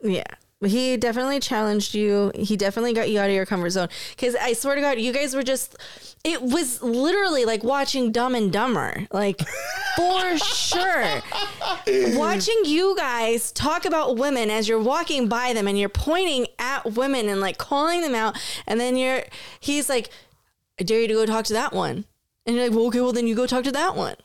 Yeah. He definitely challenged you. He definitely got you out of your comfort zone. Because I swear to God, you guys were just, it was literally like watching Dumb and Dumber. Like, for sure. Watching you guys talk about women as you're walking by them and you're pointing at women and like calling them out. And then you're, he's like, I dare you to go talk to that one. And you're like, well, okay, well, then you go talk to that one.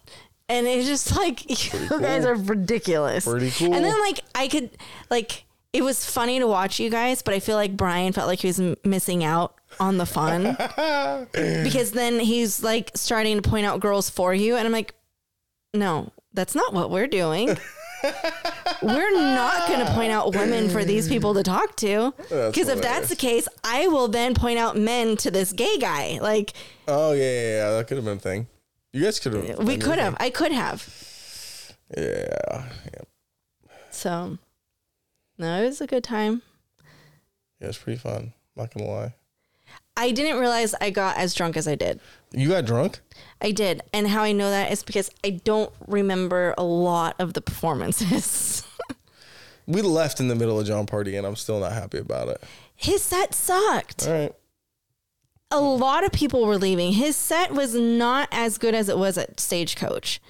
And it's just like, you guys are ridiculous. Pretty cool. And then, like, I could, like, it was funny to watch you guys, but I feel like Brian felt like he was m- missing out on the fun because then he's like starting to point out girls for you. And I'm like, no, that's not what we're doing. we're not going to point out women for these people to talk to. Because if that's the case, I will then point out men to this gay guy. Like, Oh yeah, yeah, yeah. That could have been a thing. You guys could have. we could have. I could have. Yeah. yeah. So, no, it was a good time. Yeah, it's pretty fun. Not gonna lie. I didn't realize I got as drunk as I did. You got drunk? I did. And how I know that is because I don't remember a lot of the performances. We left in the middle of Jon Pardi, and I'm still not happy about it. His set sucked. All right. A lot of people were leaving. His set was not as good as it was at Stagecoach.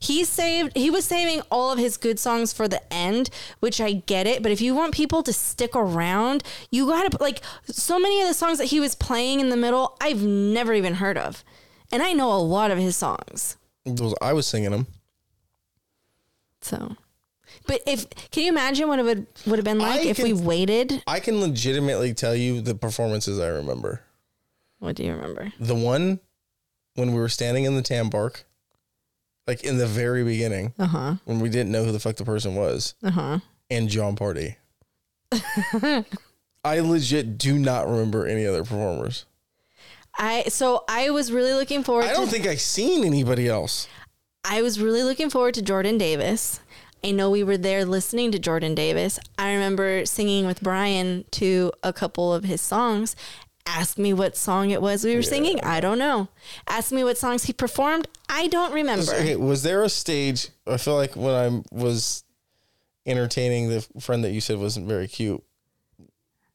He saved he was saving all of his good songs for the end, which I get it, but if you want people to stick around, you got to like so many of the songs that he was playing in the middle, I've never even heard of. And I know a lot of his songs. Those I was singing them. So but if can you imagine what it would would have been like I if we waited? I can legitimately tell you the performances I remember. What do you remember? The one when we were standing in the Tam Park, like in the very beginning, Uh-huh. when we didn't know who the fuck the person was, Uh-huh. and Jon Pardi. I legit do not remember any other performers. I so I was really looking forward I don't think I've seen anybody else. I was really looking forward to Jordan Davis. I know we were there listening to Jordan Davis. I remember singing with Brian to a couple of his songs. Ask me what song it was we were singing. I don't know. Ask me what songs he performed. I don't remember. Okay, was there a stage? I feel like when I was entertaining the friend that you said wasn't very cute,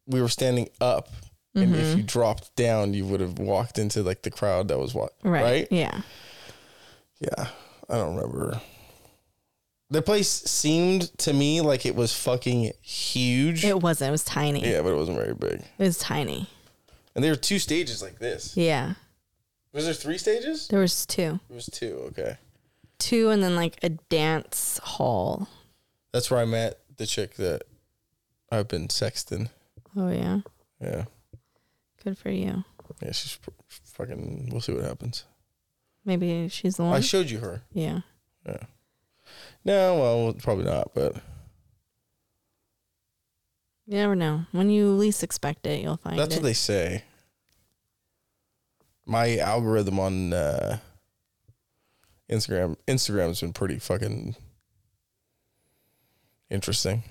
we were standing up, and if Mm-hmm. you dropped down, you would have walked into like the crowd that was what Right. right? Yeah. Yeah, I don't remember. The place seemed to me like it was fucking huge. It wasn't. It was tiny. yeah, but it wasn't very big. It was tiny. And there were two stages like this. Yeah. Was there three stages? There was two. It was two. Okay, Two and then like a dance hall. that's where I met the chick that I've been sexting. Oh yeah. Yeah, Good for you. yeah. She's fucking. We'll see what happens. Maybe she's the one. I showed you her. Yeah. Yeah. No, well, probably not. But You never know. When you least expect it, you'll find that's it. what they say. My algorithm on uh, Instagram Instagram's been pretty fucking interesting.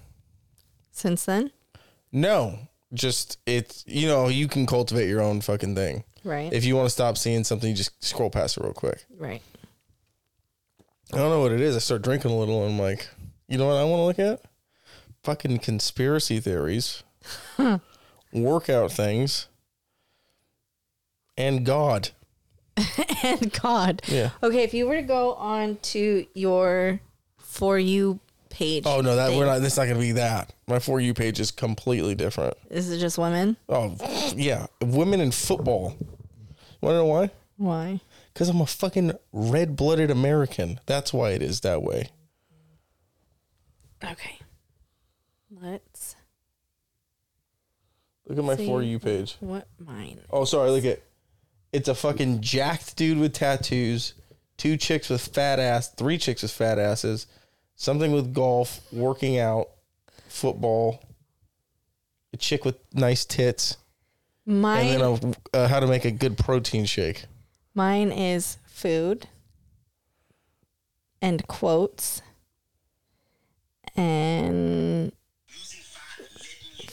Since then, No, just it's you know you can cultivate your own fucking thing. right? If you want to stop seeing something, you just scroll past it real quick. right. I don't know what it is. I start drinking a little, and I'm like, you know what I want to look at? Fucking conspiracy theories, workout things, and God. and God. Yeah. Okay, if you were to go on to your for you page, Oh no, that thing, we're not. That's not gonna be that. My for you page is completely different. Is it just women? Oh yeah, women in football. Want to know why? Why? Because I'm a fucking red blooded American. That's why it is that way. Okay. Let's. Look at my See. for you page. What mine? Oh, sorry. Look at. It's a fucking jacked dude with tattoos, two chicks with fat ass, three chicks with fat asses, something with golf, working out, football, a chick with nice tits, Mine. and then a, uh, how to make a good protein shake. mine is food. And quotes.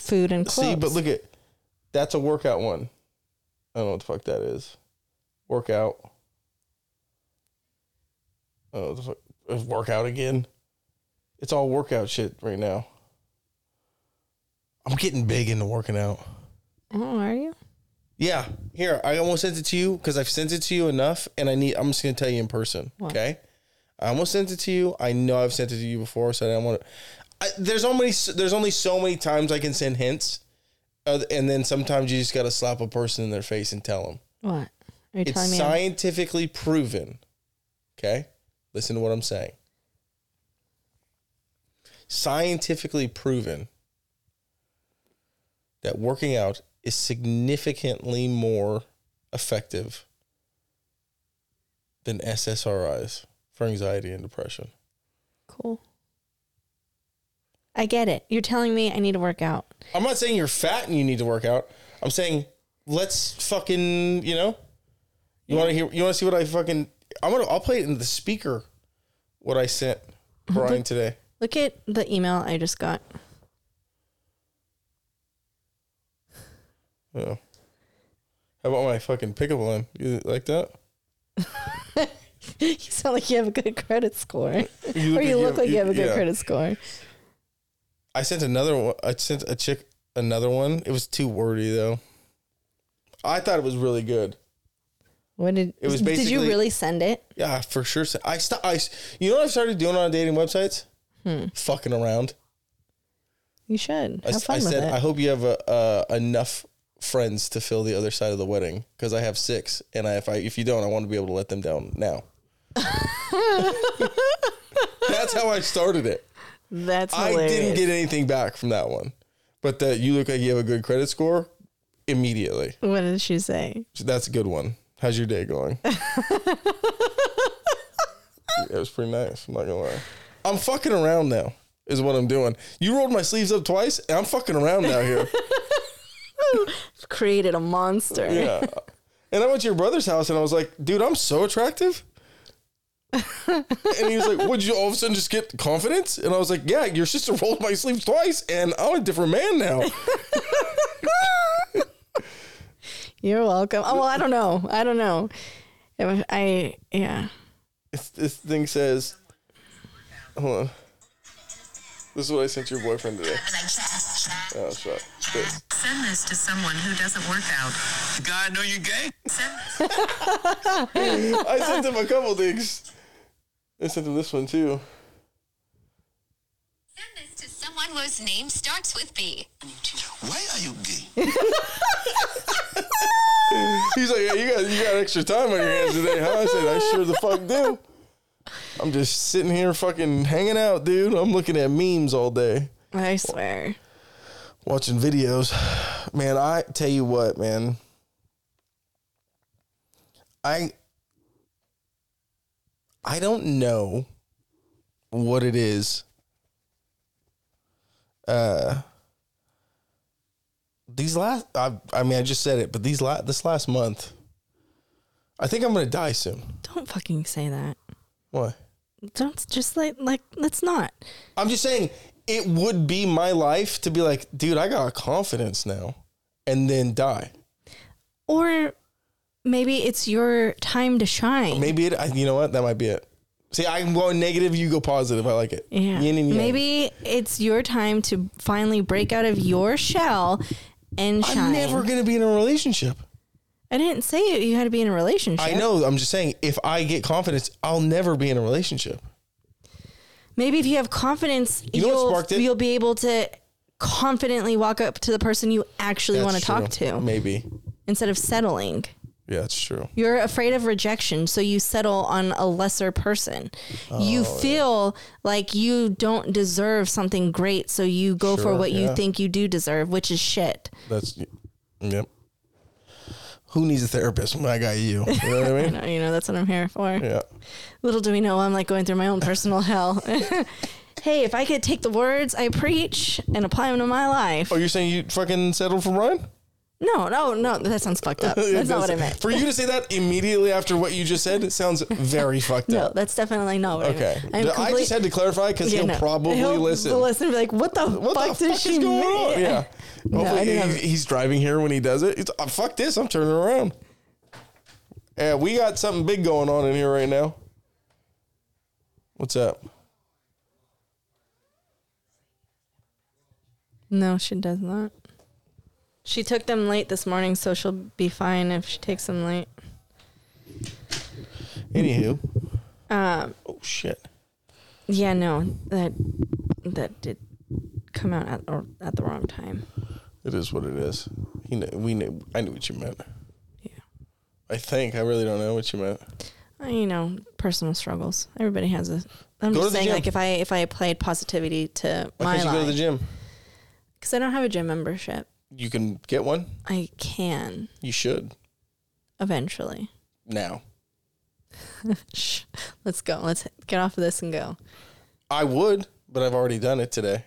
Food and quotes. See, but look at that's a workout one. I don't know what the fuck that is. Workout. Oh, the fuck? Workout again. It's all workout shit right now. I'm getting big into working out. Oh, are you? Yeah, here I almost sent it to you because I've sent it to you enough, and I need. I'm just gonna tell you in person. What? Okay, I almost sent it to you. I know I've sent it to you before, so I don't want to. I, there's only there's only so many times I can send hints, uh, and then sometimes you just gotta slap a person in their face and tell them What? Are you it's telling me? scientifically proven. Okay, listen to what I'm saying. Scientifically proven that working out is significantly more effective than SSRIs for anxiety and depression. Cool. I get it. You're telling me I need to work out. I'm not saying you're fat and you need to work out. I'm saying let's fucking, you know, you want to hear, you want to see what I fucking, I'm gonna, I'll play it in the speaker. What I sent Brian today. Look at the email I just got. Yeah. How about my fucking pickup line? You like that? you sound like you have a good credit score. You or you look like you have a good yeah. credit score. I sent another one. I sent a chick another one. It was too wordy though. I thought it was really good. What did It was basically? Did you really send it? Yeah, for sure. I st- I you know what I've started doing on dating websites? Fucking around. You should I, have s- fun I said it. I hope you have a, uh, enough friends to fill the other side of the wedding because I have six, and I, if I if you don't, I want to be able to let them down now. That's how I started it. That's I didn't get anything back from that one, but that you look like you have a good credit score immediately. What did she say? That's a good one. How's your day going? it was pretty nice. I'm not gonna lie. I'm fucking around now. Is what I'm doing. You rolled my sleeves up twice, and I'm fucking around now here. Created a monster. Yeah. And I went to your brother's house, and I was like, "Dude, I'm so attractive." And he was like, "Would you all of a sudden just get confidence?" And I was like, "Yeah, your sister rolled my sleeves twice, and I'm a different man now." You're welcome. Oh well, I don't know. I don't know. If I yeah. It's, this thing says, "Hold on." This is what I sent your boyfriend today. Oh, shut. This. Send this to someone who doesn't work out. Guy, know you gay? Send I sent him a couple things. I sent him this one too. Send this to someone whose name starts with B. Why are you gay? He's like, yeah, you got you got extra time on your hands today, huh? I said, I sure the fuck do. I'm just sitting here fucking hanging out, dude. I'm looking at memes all day, I swear. watching videos. Man, I tell you what, man. I I don't know what it is. Uh these last I I mean I just said it, but these last, this last month I think I'm going to die soon. Don't fucking say that. Why? Don't just like like let's not. I'm just saying it would be my life to be like, dude, I got confidence now and then die. Or maybe it's your time to shine. Maybe it I, you know what? That might be it. See, I'm going negative, you go positive. I like it. Yeah. Yin and yang. Maybe it's your time to finally break out of your shell and shine. I'm never going to be in a relationship. I didn't say you had to be in a relationship. I know. I'm just saying if I get confidence, I'll never be in a relationship. Maybe if you have confidence, you know you'll, sparked it? you'll be able to confidently walk up to the person you actually want to talk to Maybe. instead of settling. Yeah, it's true. You're afraid of rejection, so you settle on a lesser person. you Oh, feel like you don't deserve something great, so you go for what yeah. you think you do deserve, which is shit. That's yep. Who needs a therapist when I got you? You know what I mean? No, you know, that's what I'm here for. Yeah. Little do we know, I'm like going through my own personal hell. hey, if I could take the words I preach and apply them to my life. Oh, you're saying you fucking settled for Ryan? No, no, no, that sounds fucked up. That's not what I meant. For you to say that immediately after what you just said, it sounds very fucked No, up. No, that's definitely not what Okay. I meant. I just had to clarify because Yeah, he'll no. probably He'll listen. Listen, and be like, what the What fuck the fuck she is going mean? on? Yeah. No, Hopefully he- he's driving here when he does it. It's, oh, uh, fuck this. I'm turning around. Yeah, we got something big going on in here right now. What's up? No, she does not. She took them late this morning, so she'll be fine if she takes them late. Anywho. Um, Oh, shit. yeah, no, that that did come out at or at the wrong time. It is what it is. He kn- we knew. I knew what you meant. Yeah. I think. I really don't know what you meant. Uh, You know, personal struggles. Everybody has a. I'm Go to just the saying, gym. like, if I if I applied positivity to Why my can't you go to the life, gym? because I don't have a gym membership, You can get one. I can You should eventually. now. Shh. Let's go. Let's get off of this and go. I would, but I've already done it today.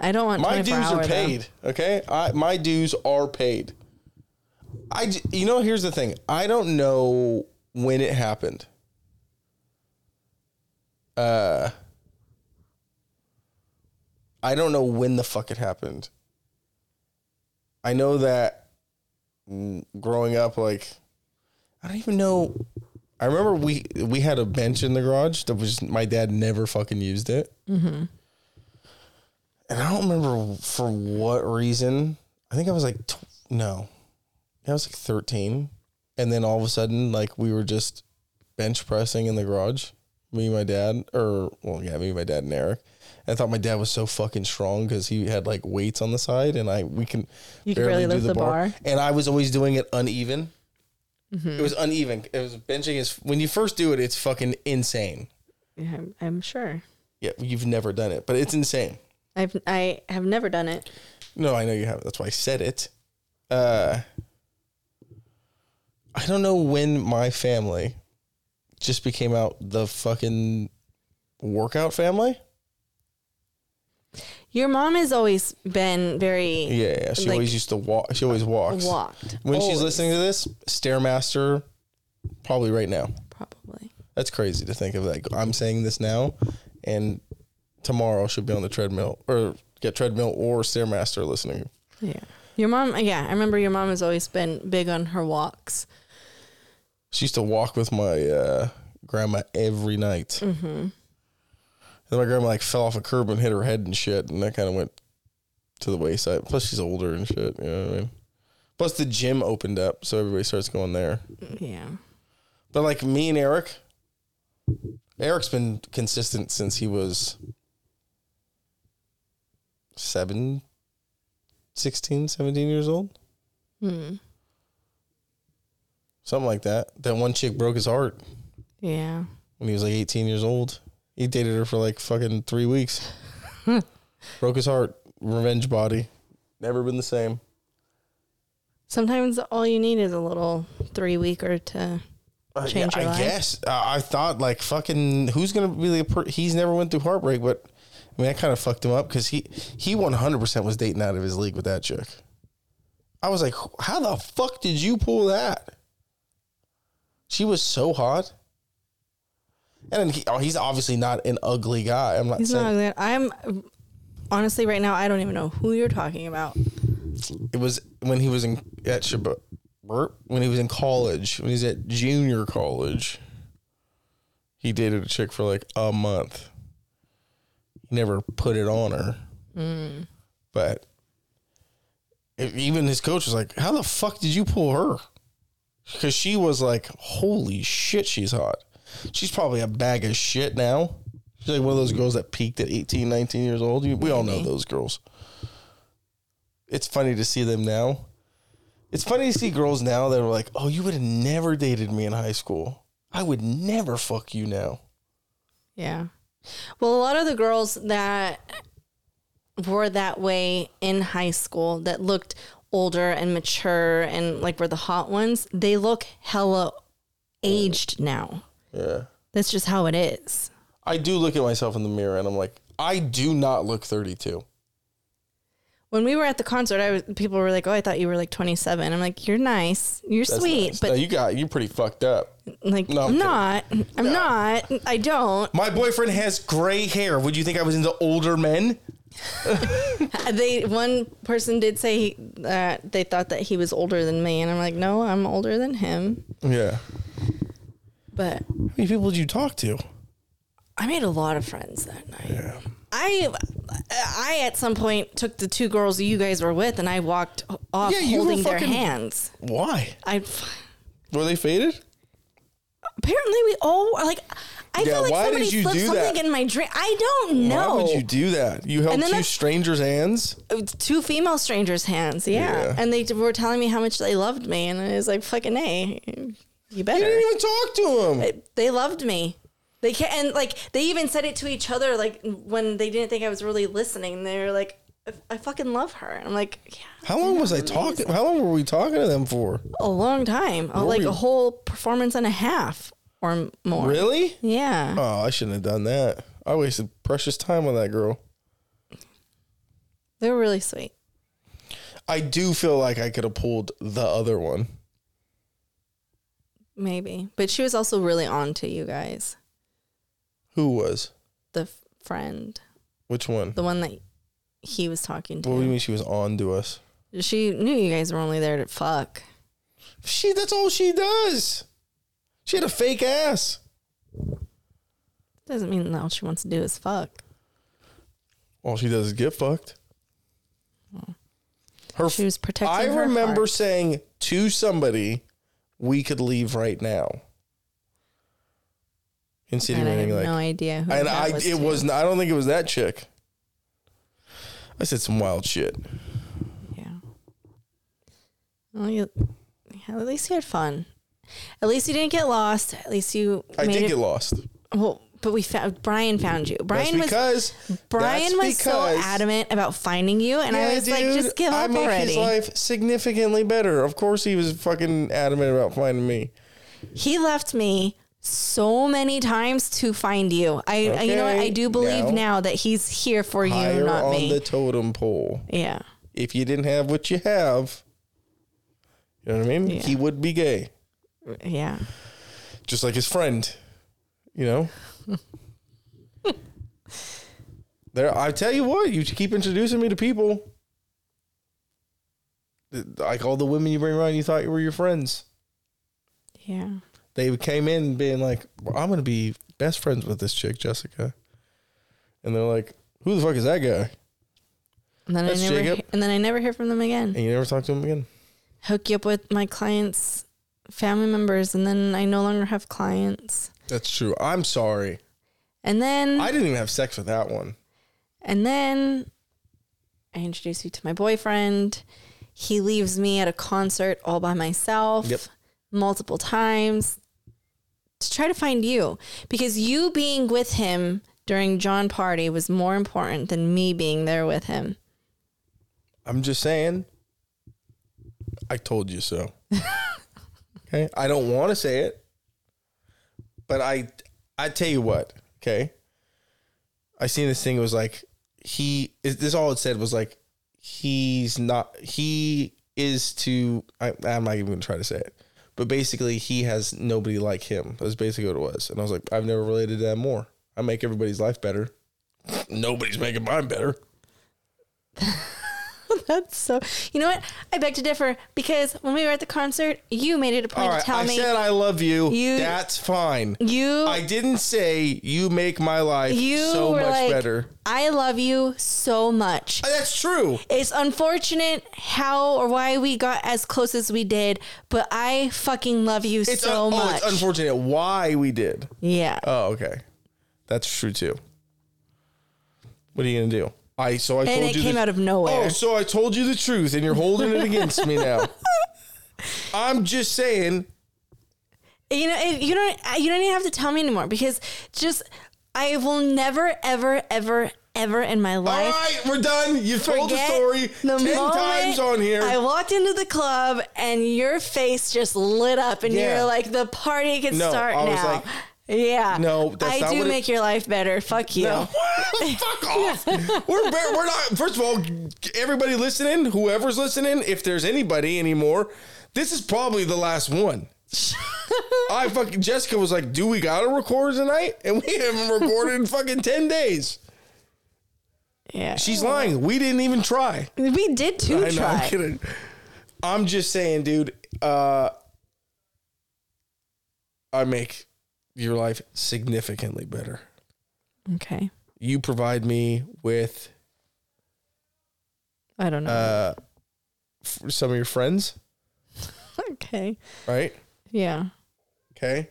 I don't want My 24 dues hour, are though. paid. Okay, I my dues are paid. I j- you know here's the thing. I don't know when it happened. Uh, I don't know when the fuck it happened. I know that growing up, like I don't even know. I remember we we had a bench in the garage that was my dad never fucking used it mm-hmm. and I don't remember for what reason. I think I was like, tw- no, I was like 13. And then all of a sudden, like we were just bench pressing in the garage. Me and my dad, or well, yeah, me and my dad and Eric. I thought my dad was so fucking strong because he had like weights on the side, and I we can You could barely lift the bar. And I was always doing it uneven. Mm-hmm. It was uneven. It was benching is when you first do it, it's fucking insane. Yeah, I'm, sure. Yeah, you've never done it, but it's insane. I've I have never done it. No, I know you haven't. That's why I said it. Uh, I don't know when my family just became out the fucking workout family. Your mom has always been very Yeah, yeah. She Like- always used to walk. She always walks. walked. When she's listening to this, Stairmaster, probably right now. Probably. That's crazy to think of. Like I'm saying this now, and tomorrow she'll be on the treadmill or get treadmill or Stairmaster listening. Yeah. Your mom, yeah, I remember your mom has always been big on her walks. She used to walk with my uh, grandma every night. Mm-hmm. And my grandma like fell off a curb and hit her head and shit, and that kind of went to the wayside. Plus, she's older and shit. You know what I mean? Plus, the gym opened up, so everybody starts going there. Yeah. But like me and Eric, Eric's been consistent since he was seven, 16, 17 years old. Hmm. Something like that. That one chick broke his heart Yeah. when he was like 18 years old. He dated her for like fucking three weeks. broke his heart. Revenge body. Never been the same. Sometimes all you need is a little three weeker to Uh, change yeah, your I life. guess uh, I thought like fucking who's gonna be the per- he's never went through heartbreak, but I mean I kind of fucked him up because he he one hundred percent was dating out of his league with that chick. I was like, how the fuck did you pull that? She was so hot, and then he, oh, he's obviously not an ugly guy. I'm not He's saying not ugly. I'm honestly right now. I don't even know who you're talking about. it was when he was in at Chabot, when he was in college, when he was at junior college. He dated a chick for like a month. He never put it on her, mm. but e- even his coach was like, "How the fuck did you pull her?" Because she was like, "Holy shit, she's hot." She's probably a bag of shit now. She's like one of those girls that peaked at 18, 19 years old. You- We all know those girls. It's funny to see them now. It's funny to see girls now that are like, "Oh, you would have never dated me in high school. I would never fuck you now." Yeah. Well, a lot of the girls that were that way in high school that looked older and mature and like were the hot ones, they look hella aged now. Yeah. That's just how it is. I do look at myself in the mirror and I'm like, I do not look 32. When we were at the concert, I was people were like, "Oh, I thought you were like 27." I'm like, "You're nice. You're That's sweet, nice. but No, you got you're pretty fucked up. like No, I'm I'm not. I'm not. I don't." My boyfriend has gray hair. Would you think I was into older men? They one person did say he, that they thought that he was older than me, and I'm like, "No, I'm older than him." Yeah. But How many people did you talk to? I made a lot of friends that night. Yeah. I I at some point took the two girls you guys were with, and I walked off Yeah, you were holding their fucking- hands. Why? I Were they faded? apparently we all like. I Yeah, feel like why did somebody you slipped do something that? in my drink. I don't know. Why would you do that? You held two that's- strangers' hands? Uh, two female strangers' hands. Yeah. Yeah. and they were telling me how much they loved me, and I was like, "Fucking a, you better. You didn't even talk to him. they loved me. They can't and like they even said it to each other like when they didn't think I was really listening. They were like, "I- "I fucking love her." And I'm like, "Yeah." How long was I talking? How long were we talking to them for? A long time, Were like we- a whole performance and a half or more. Really? Yeah. Oh, I shouldn't have done that. I wasted precious time on that girl. They were really sweet. I do feel like I could have pulled the other one. Maybe, but she was also really on to you guys. Who was? The f- friend, Which one? the one that he was talking to. What do you mean she was on to us? She knew you guys were only there to fuck. She that's all she does. She had a fake ass. Doesn't mean that all she wants to do is fuck. All she does is get fucked. Her She was protecting I her remember heart. saying to somebody, we could leave right now. Insinuating have like, no idea who and I was it to. was not, I don't think it was that chick. I said some wild shit. Yeah. Well, you, yeah, at least you had fun. At least you didn't get lost. At least you. I did it, get lost. Well, but we found Brian found you. Brian That's was because Brian was so adamant about finding you, and I Yeah, was like, just give I up make already. his life significantly better. Of course, he was fucking adamant about finding me. he left me so many times to find you. I, I- you know what? I do believe now- now, that he's here for you, not on me. the totem pole. yeah. If you didn't have what you have, you know what I mean. Yeah. He would be gay, Yeah. just like his friend. You know. There, I tell you what, you keep introducing me to people. Like all the women you bring around, you thought you were your friends. Yeah. they came in being like, well, I'm going to be best friends with this chick, Jessica. And they're like, who the fuck is that guy? And then That's I never Jacob. and then I never hear from them again. And you never talk to them again. Hook you up with my clients' family members, and then I no longer have clients. That's true. I'm sorry. And then I didn't even have sex with that one. And then I introduce you to my boyfriend. He leaves me at a concert all by myself Yep. multiple times to try to find you because you being with him during Jon Pardi was more important than me being there with him. I'm just saying. I told you so. okay. I don't want to say it, but I, I tell you what. Okay. I seen this thing. It was like he. Is this all it said was like he's not. He is to. I, I'm not even gonna try to say it, but basically he has nobody like him. That's basically what it was. And I was like, I've never related to that more. I make everybody's life better. Nobody's making mine better. That's so. You know what? I beg to differ because when we were at the concert, you made it a point All to tell I me said I love you. You- That's fine. you I didn't say you make my life you so were much like, better. I love you so much. Uh, that's true. It's unfortunate how or why we got as close as we did, but I fucking love you It's so un- oh, it's unfortunate why we did. yeah. Oh, okay. That's true too. What are you gonna do? I so I and told it you came the- out of oh, nowhere. Oh, so I told you the truth, and you're holding it against me now. I'm just saying. you know, it, you don't you don't even have to tell me anymore because just I will never ever ever ever in my life right, we're done. You told the story the ten times on here. I walked into the club and your face just lit up and Yeah. you're like the party can No, start I was now. Yeah. No, that's I not do what it- make your life better. Fuck you. No. Fuck off. We're we're not. First of all, everybody listening, whoever's listening, if there's anybody anymore, this is probably the last one. I fucking Jessica was like, "Do we gotta record tonight?" And we haven't recorded in fucking ten days. Yeah. She's lying. We didn't even try. we did two I know. try. I'm kidding. I'm just saying, dude. Uh, I make your life significantly better. Okay. You provide me with I don't know. uh, f- some of your friends, okay. right? Yeah. Okay.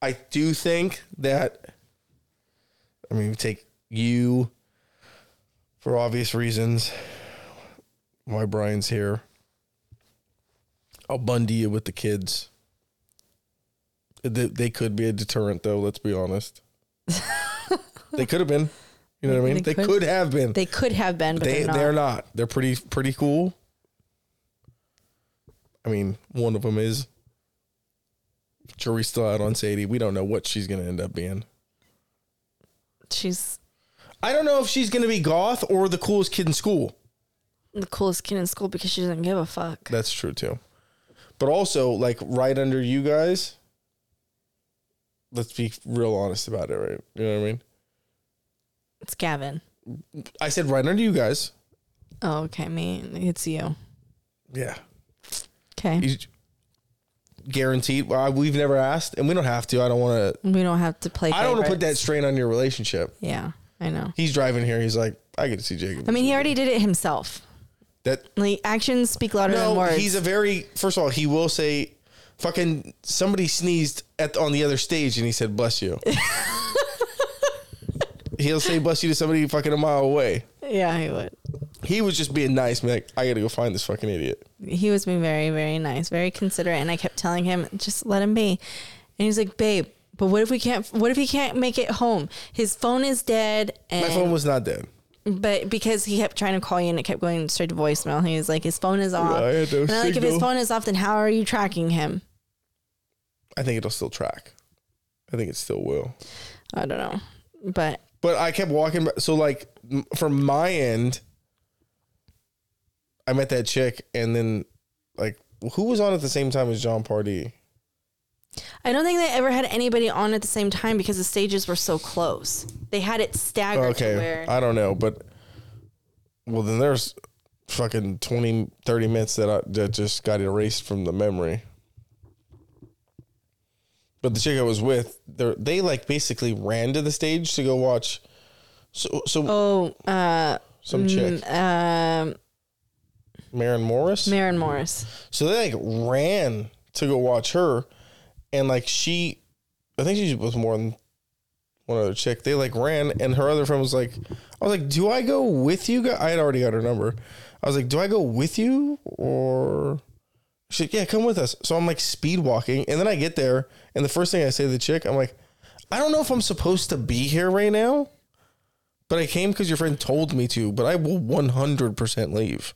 I do think that, I mean, take you for obvious reasons. Why Brian's here. I'll Bundy you with the kids. They, they could be a deterrent, though. Let's be honest. they could have been. You know what I mean? They could- could have been. They could have been, but they they're not. they're not. They're pretty pretty cool. I mean, one of them is. Jury's still out on Sadie. We don't know what she's gonna end up being. She's I don't know if she's gonna be goth or the coolest kid in school. the coolest kid in school because she doesn't give a fuck. That's true too. But also, like right under you guys. Let's be real honest about it, right? You know what I mean? It's Gavin. I said right under you guys. Oh, okay. Me, it's you. Yeah. Okay. He's guaranteed. Well, we've never asked, and we don't have to. I don't want to. we don't have to play. I don't want to put that strain on your relationship. Yeah, I know. He's driving here. He's like, I get to see Jacob. I mean, he already did it himself. That Like actions speak louder than words. no, words. he's a very first of all, he will say fucking somebody sneezed at on the other stage and he said bless you. He'll say bless you to somebody fucking a mile away. yeah, he would. He was just being nice, man. Like, I gotta go find this fucking idiot. He was being very, very nice, very considerate, and I kept telling him, just let him be. And he's like, babe, but what if we can't? What if he can't make it home? His phone is dead, and My phone was not dead. but because he kept trying to call you and it kept going straight to voicemail, he was like, his phone is off. I had no and I'm like, if his phone is off, then how are you tracking him? I think it'll still track. I think it still will. I don't know, but But I kept walking. So like from my end, I met that chick, and then like who was on at the same time as Jon Pardi? I don't think they ever had anybody on at the same time because the stages were so close. They had it staggered to Okay, where I don't know, but well then there's fucking 20, 30 minutes that I that just got erased from the memory. But the chick I was with, they they like basically ran to the stage to go watch. So so oh, uh, some chick, um, Maren Morris. Maren Morris. So they like ran to go watch her, and like she, I think she was more than one other chick. They like ran, and her other friend was like, I was like, do I go with you? I had already got her number. I was like, do I go with you or? She's like, yeah, come with us. So I'm like speed walking, and then I get there, and the first thing I say to the chick, I'm like, I don't know if I'm supposed to be here right now, but I came because your friend told me to, but I will 100% leave.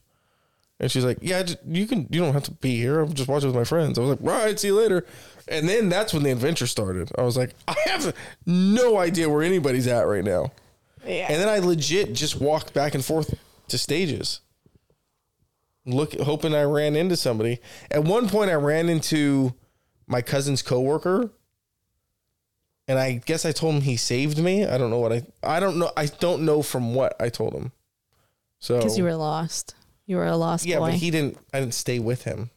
And she's like, "Yeah, just, you can. You don't have to be here. I'm just watching with my friends." I was like, "Right, see you later." And then that's when the adventure started. I was like, "I have no idea where anybody's at right now." Yeah. And then I legit just walked back and forth to stages, look, hoping I ran into somebody. At one point, I ran into my cousin's coworker, and I guess I told him he saved me. I don't know what I. I don't know. I don't know from what I told him. So Because you were lost. You were a lost yeah, boy. but he didn't. I didn't stay with him.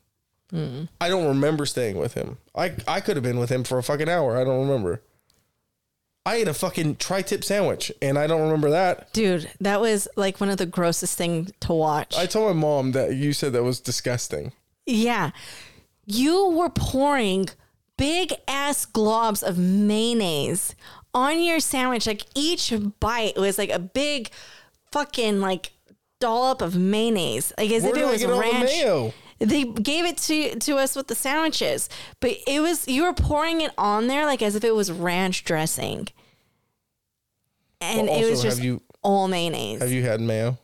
Hmm. I don't remember staying with him. I I could have been with him for a fucking hour. I don't remember. I ate a fucking tri-tip sandwich, and I don't remember that. Dude, that was like one of the grossest things to watch. I told my mom that you said that was disgusting. yeah. You were pouring big ass globs of mayonnaise on your sandwich. Like each bite was like a big fucking like dollop of mayonnaise. Like as Where if it was get all the ranch. They gave it to to us with the sandwiches, but it was you were pouring it on there like as if it was ranch dressing, and Well, it was also, just you- all mayonnaise. Have you had mayo?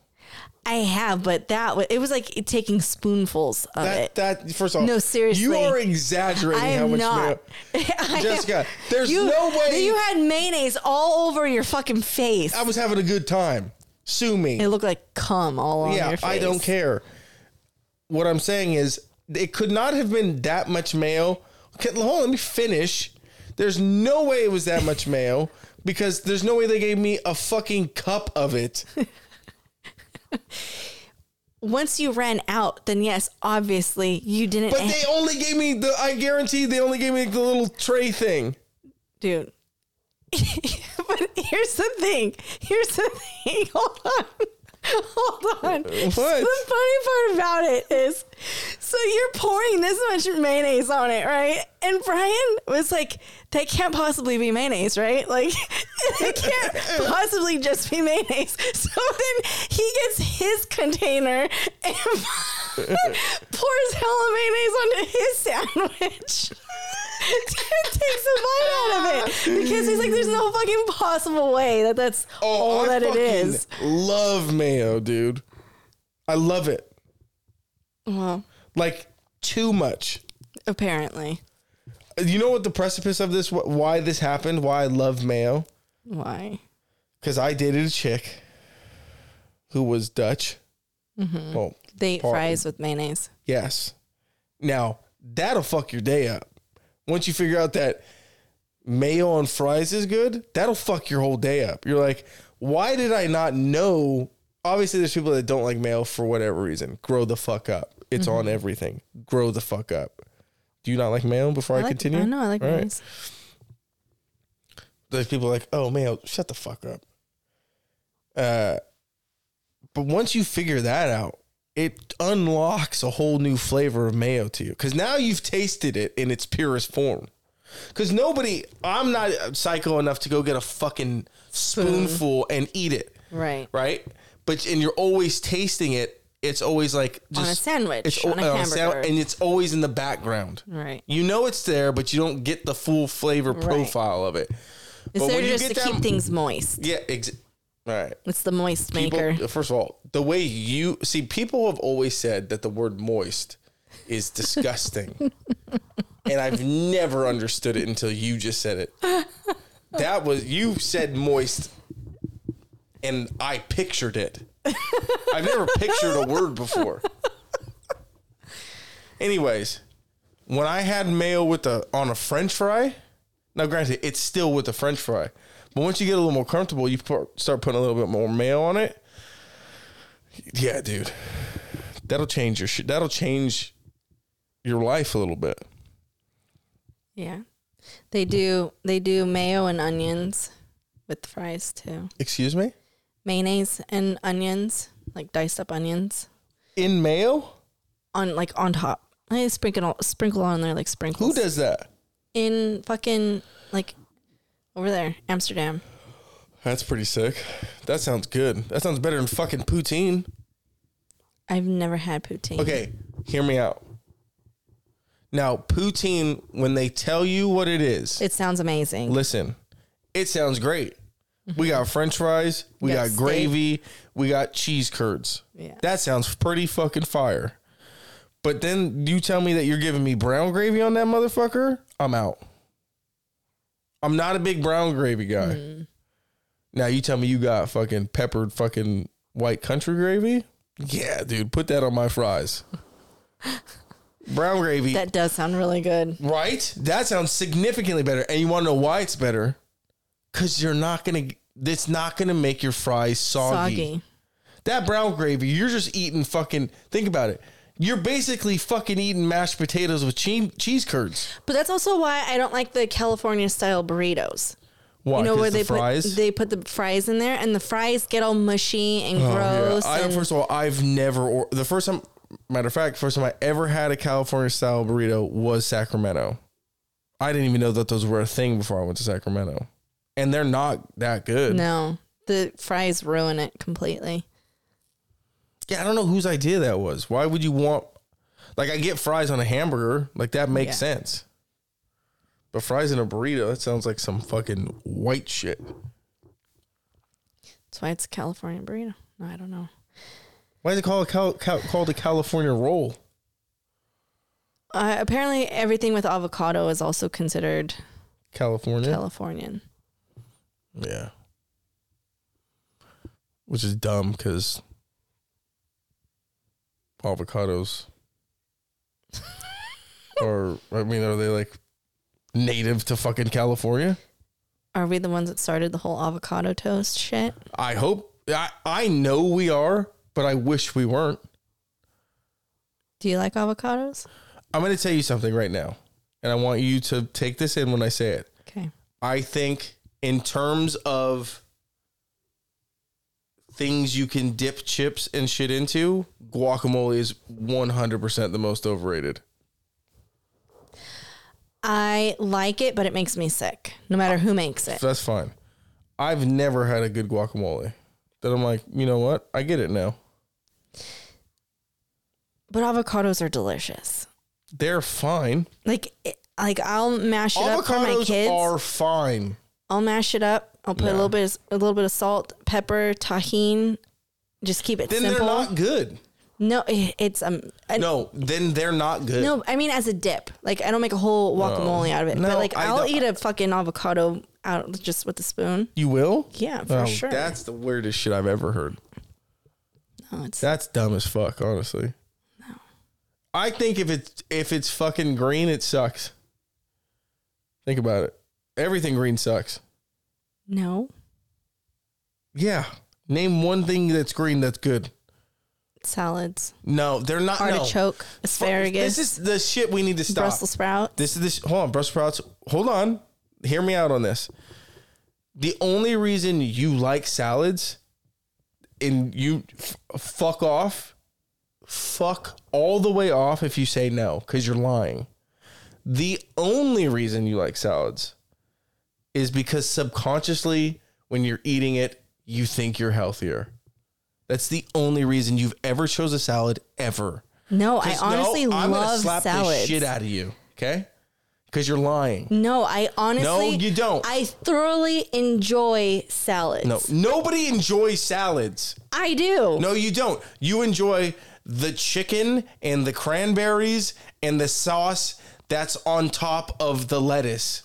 I have, but that was it was like taking spoonfuls of That it. that first off, No, seriously. you are exaggerating how much not. mayo. Jessica, am- there's you, no way- you had mayonnaise all over your fucking face. I was having a good time. Sue me. it looked like cum all on yeah, your face. I don't care. What I'm saying is, it could not have been that much mayo. Okay, hold on, let me finish. There's no way it was that much mayo because there's no way they gave me a fucking cup of it. Once you ran out, then yes, obviously you didn't. But they only gave me the. I guarantee they only gave me the little tray thing. dude. but here's the thing. Here's the thing. Hold on. Hold on. What? The funny part about it is, so you're pouring this much mayonnaise on it, right? And Brian was like, "That can't possibly be mayonnaise, right? Like, it can't possibly just be mayonnaise." So then he gets his container and pours hella mayonnaise onto his sandwich. Takes a bite out of it because he's like, "There's no fucking possible way that that's oh, all Oh, I that it fucking is." Love mayo, dude. I love it. Well, Like too much. apparently, You know what the precipice of this? wh- Why this happened? Why I love mayo? why? Because I dated a chick who was Dutch. Mm-hmm. Well, They eat fries with mayonnaise. yes. Now that'll fuck your day up. Once you figure out that mayo on fries is good, that'll fuck your whole day up. You're like, why did I not know? Obviously, there's people that don't like mayo for whatever reason. Grow the fuck up. It's on everything. Grow the fuck up. Do you not like mayo? Before I, I like. continue, I know. I like All right. mayonnaise. there's people like, oh mayo, shut the fuck up. Uh, but once you figure that out, it unlocks a whole new flavor of mayo to you because now you've tasted it in its purest form. Because nobody, I'm not psycho enough to go get a fucking spoonful and eat it, Right. right? But and you're always tasting it. It's always like On a just sandwich, It's on a al- sand- hamburger. and it's always in the background. Right. You know it's there, but you don't get the full flavor profile of it. It's But there just to get keep things moist. Yeah, ex- all right. It's the moist People- maker. first of all, the way you see, people have always said that the word moist is disgusting. and I've never understood it until you just said it. That was, you said moist, and I pictured it. I've never pictured a word before. Anyways, when I had mayo with the on a French fry, now granted, it's still with the French fry, but once you get a little more comfortable, you put, start putting a little bit more mayo on it. Yeah, dude, that'll change your shit. That'll change your life a little bit. Yeah. They do they do mayo and onions with fries too. Excuse me, Mayonnaise and onions, like diced up onions in mayo, on like on top. I sprinkle sprinkle on there like sprinkles. who does that? in fucking like over there, Amsterdam. That's pretty sick. That sounds good. That sounds better than fucking poutine. I've never had poutine. Okay, hear me out. Now, poutine, when they tell you what it is, It sounds amazing. listen, it sounds great. We got French fries, we got steak. gravy, we got cheese curds. Yeah. That sounds pretty fucking fire. But then you tell me that you're giving me brown gravy on that motherfucker, I'm out. I'm not a big brown gravy guy. Mm. Now you tell me you got fucking peppered fucking white country gravy? Yeah, dude, put that on my fries. brown gravy. That does sound really good. Right? That sounds significantly better. And you want to know why it's better? Because you're not going to, it's not going to make your fries soggy. Soggy. That brown gravy, you're just eating fucking, think about it. You're basically fucking eating mashed potatoes with cheese, cheese curds. But that's also why I don't like the California style burritos. Why? You know where the they fries? put they put the fries in there and the fries get all mushy and Oh, yeah. gross. I, and first of all, I've never, or, the first time, matter of fact, first time I ever had a California style burrito was Sacramento. I didn't even know that those were a thing before I went to Sacramento. And they're not that good. no, the fries ruin it completely. Yeah, I don't know whose idea that was. Why would you want like I get fries on a hamburger, like that makes Yeah. sense. But fries in a burrito, that sounds like some fucking white shit. That's why it's a California burrito. No, I don't know. Why is it called a Cal- Cal- called a California roll? Uh, apparently, everything with avocado is also considered California. Californian. yeah. Which is dumb because avocados or I mean, are they like native to fucking California? Are we the ones that started the whole avocado toast shit? I hope I, I know we are, but I wish we weren't. Do you like avocados? I'm going to tell you something right now, and I want you to take this in when I say it. Okay. I think, in terms of things you can dip chips and shit into, guacamole is 100% the most overrated. I like it, but it makes me sick. No matter who makes it. That's fine. I've never had a good guacamole that I'm like, you know what? I get it now. But avocados are delicious. They're fine. Like, like I'll mash it up for my Avocados kids. are fine. I'll mash it up. I'll put a little bit, of, a little bit of salt, pepper, Tajín. Just keep it Then simple. they're not good. no, it- it's um. a- No, then they're not good. No, I mean as a dip. Like I don't make a whole guacamole out of it. No, but like I I'll don't- eat a fucking avocado out just with a spoon. You will? Yeah, for Oh, sure. That's the weirdest shit I've ever heard. No, it's That's dumb as fuck, honestly. No. I think if it's if it's fucking green, it sucks. Think about it. Everything green sucks. No Yeah. Name one thing that's green that's good. salads, No, they're not. no. artichoke, asparagus, This is the shit we need to stop. Brussels sprout. This is this. Hold on, Brussels sprouts. Hold on. Hear me out on this. The only reason you like salads and you f- fuck off fuck all the way off if you say no because you're lying. The only reason you like salads is because subconsciously, when you're eating it, you think you're healthier. That's the only reason you've ever chose a salad ever. No, I honestly no, I'm gonna love slap salads. the shit out of you. Okay, because you're lying. No, I honestly No, you don't. I thoroughly enjoy salads. No, nobody enjoys salads. I do. No, you don't. You enjoy the chicken and the cranberries and the sauce that's on top of the lettuce.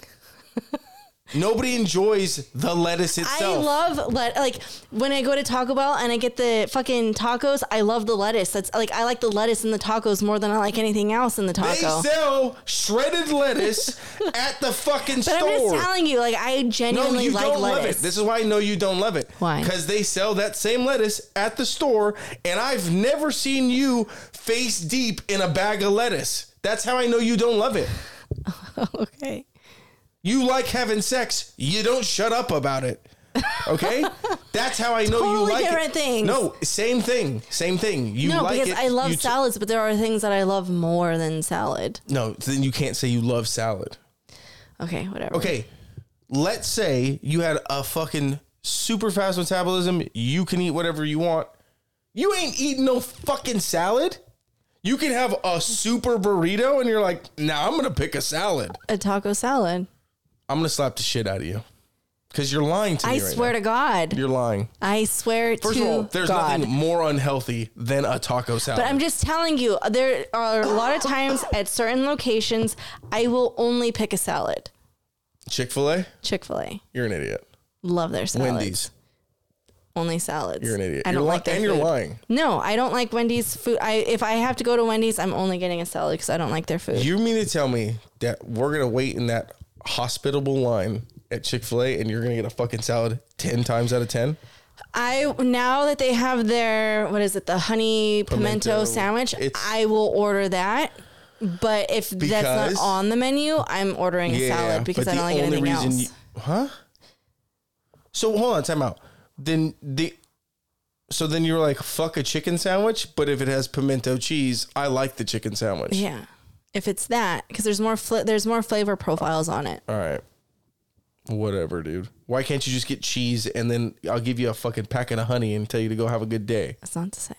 Nobody enjoys the lettuce itself. I love let like when I go to Taco Bell and I get the fucking tacos. I love the lettuce. That's like I like the lettuce in the tacos more than I like anything else in the taco. they sell shredded lettuce at the fucking But store. I'm just telling you, like I genuinely no, you like don't lettuce. love it. This is why I know you don't love it. Why? Because they sell that same lettuce at the store, and I've never seen you face deep in a bag of lettuce. That's how I know you don't love it. okay. You like having sex. You don't shut up about it. Okay? That's how I know you Totally like different it. things. No, same thing. Same thing. You no, like because it. I love you t- salads, but there are things that I love more than salad. no, then you can't say you love salad. Okay, whatever. Okay. Let's say you had a fucking super fast metabolism. You can eat whatever you want. You ain't eating no fucking salad. You can have a super burrito and you're like, nah, I'm gonna pick a salad. A taco salad. I'm gonna slap the shit out of you. Because you're lying to me. I right swear now. to God. You're lying. I swear First to of all, there's God. nothing more unhealthy than a taco salad. But I'm just telling you, there are a lot of times at certain locations, I will only pick a salad. Chick Fil A, Chick Fil A, you're an idiot. love their salads. Wendy's, only salads. you're an idiot. I you're don't li- like their and food. you're lying. No, I don't like Wendy's food. I if I have to go to Wendy's, I'm only getting a salad because I don't like their food. You mean to tell me that we're gonna wait in that hospitable line at Chick Fil A and you're gonna get a fucking salad ten times out of ten? I now that they have their what is it, the honey pimento, Pimento. sandwich, I will order that. But if that's not on the menu, I'm ordering a salad because I don't like anything else. you, huh? So hold on, time out. Then the so then you're like fuck a chicken sandwich, but if it has pimento cheese, I like the chicken sandwich. yeah, if it's that, because there's more fl- there's more flavor profiles on it. All right. Whatever, dude. Why can't you just get cheese and then I'll give you a fucking packet of honey and tell you to go have a good day? It's not the same.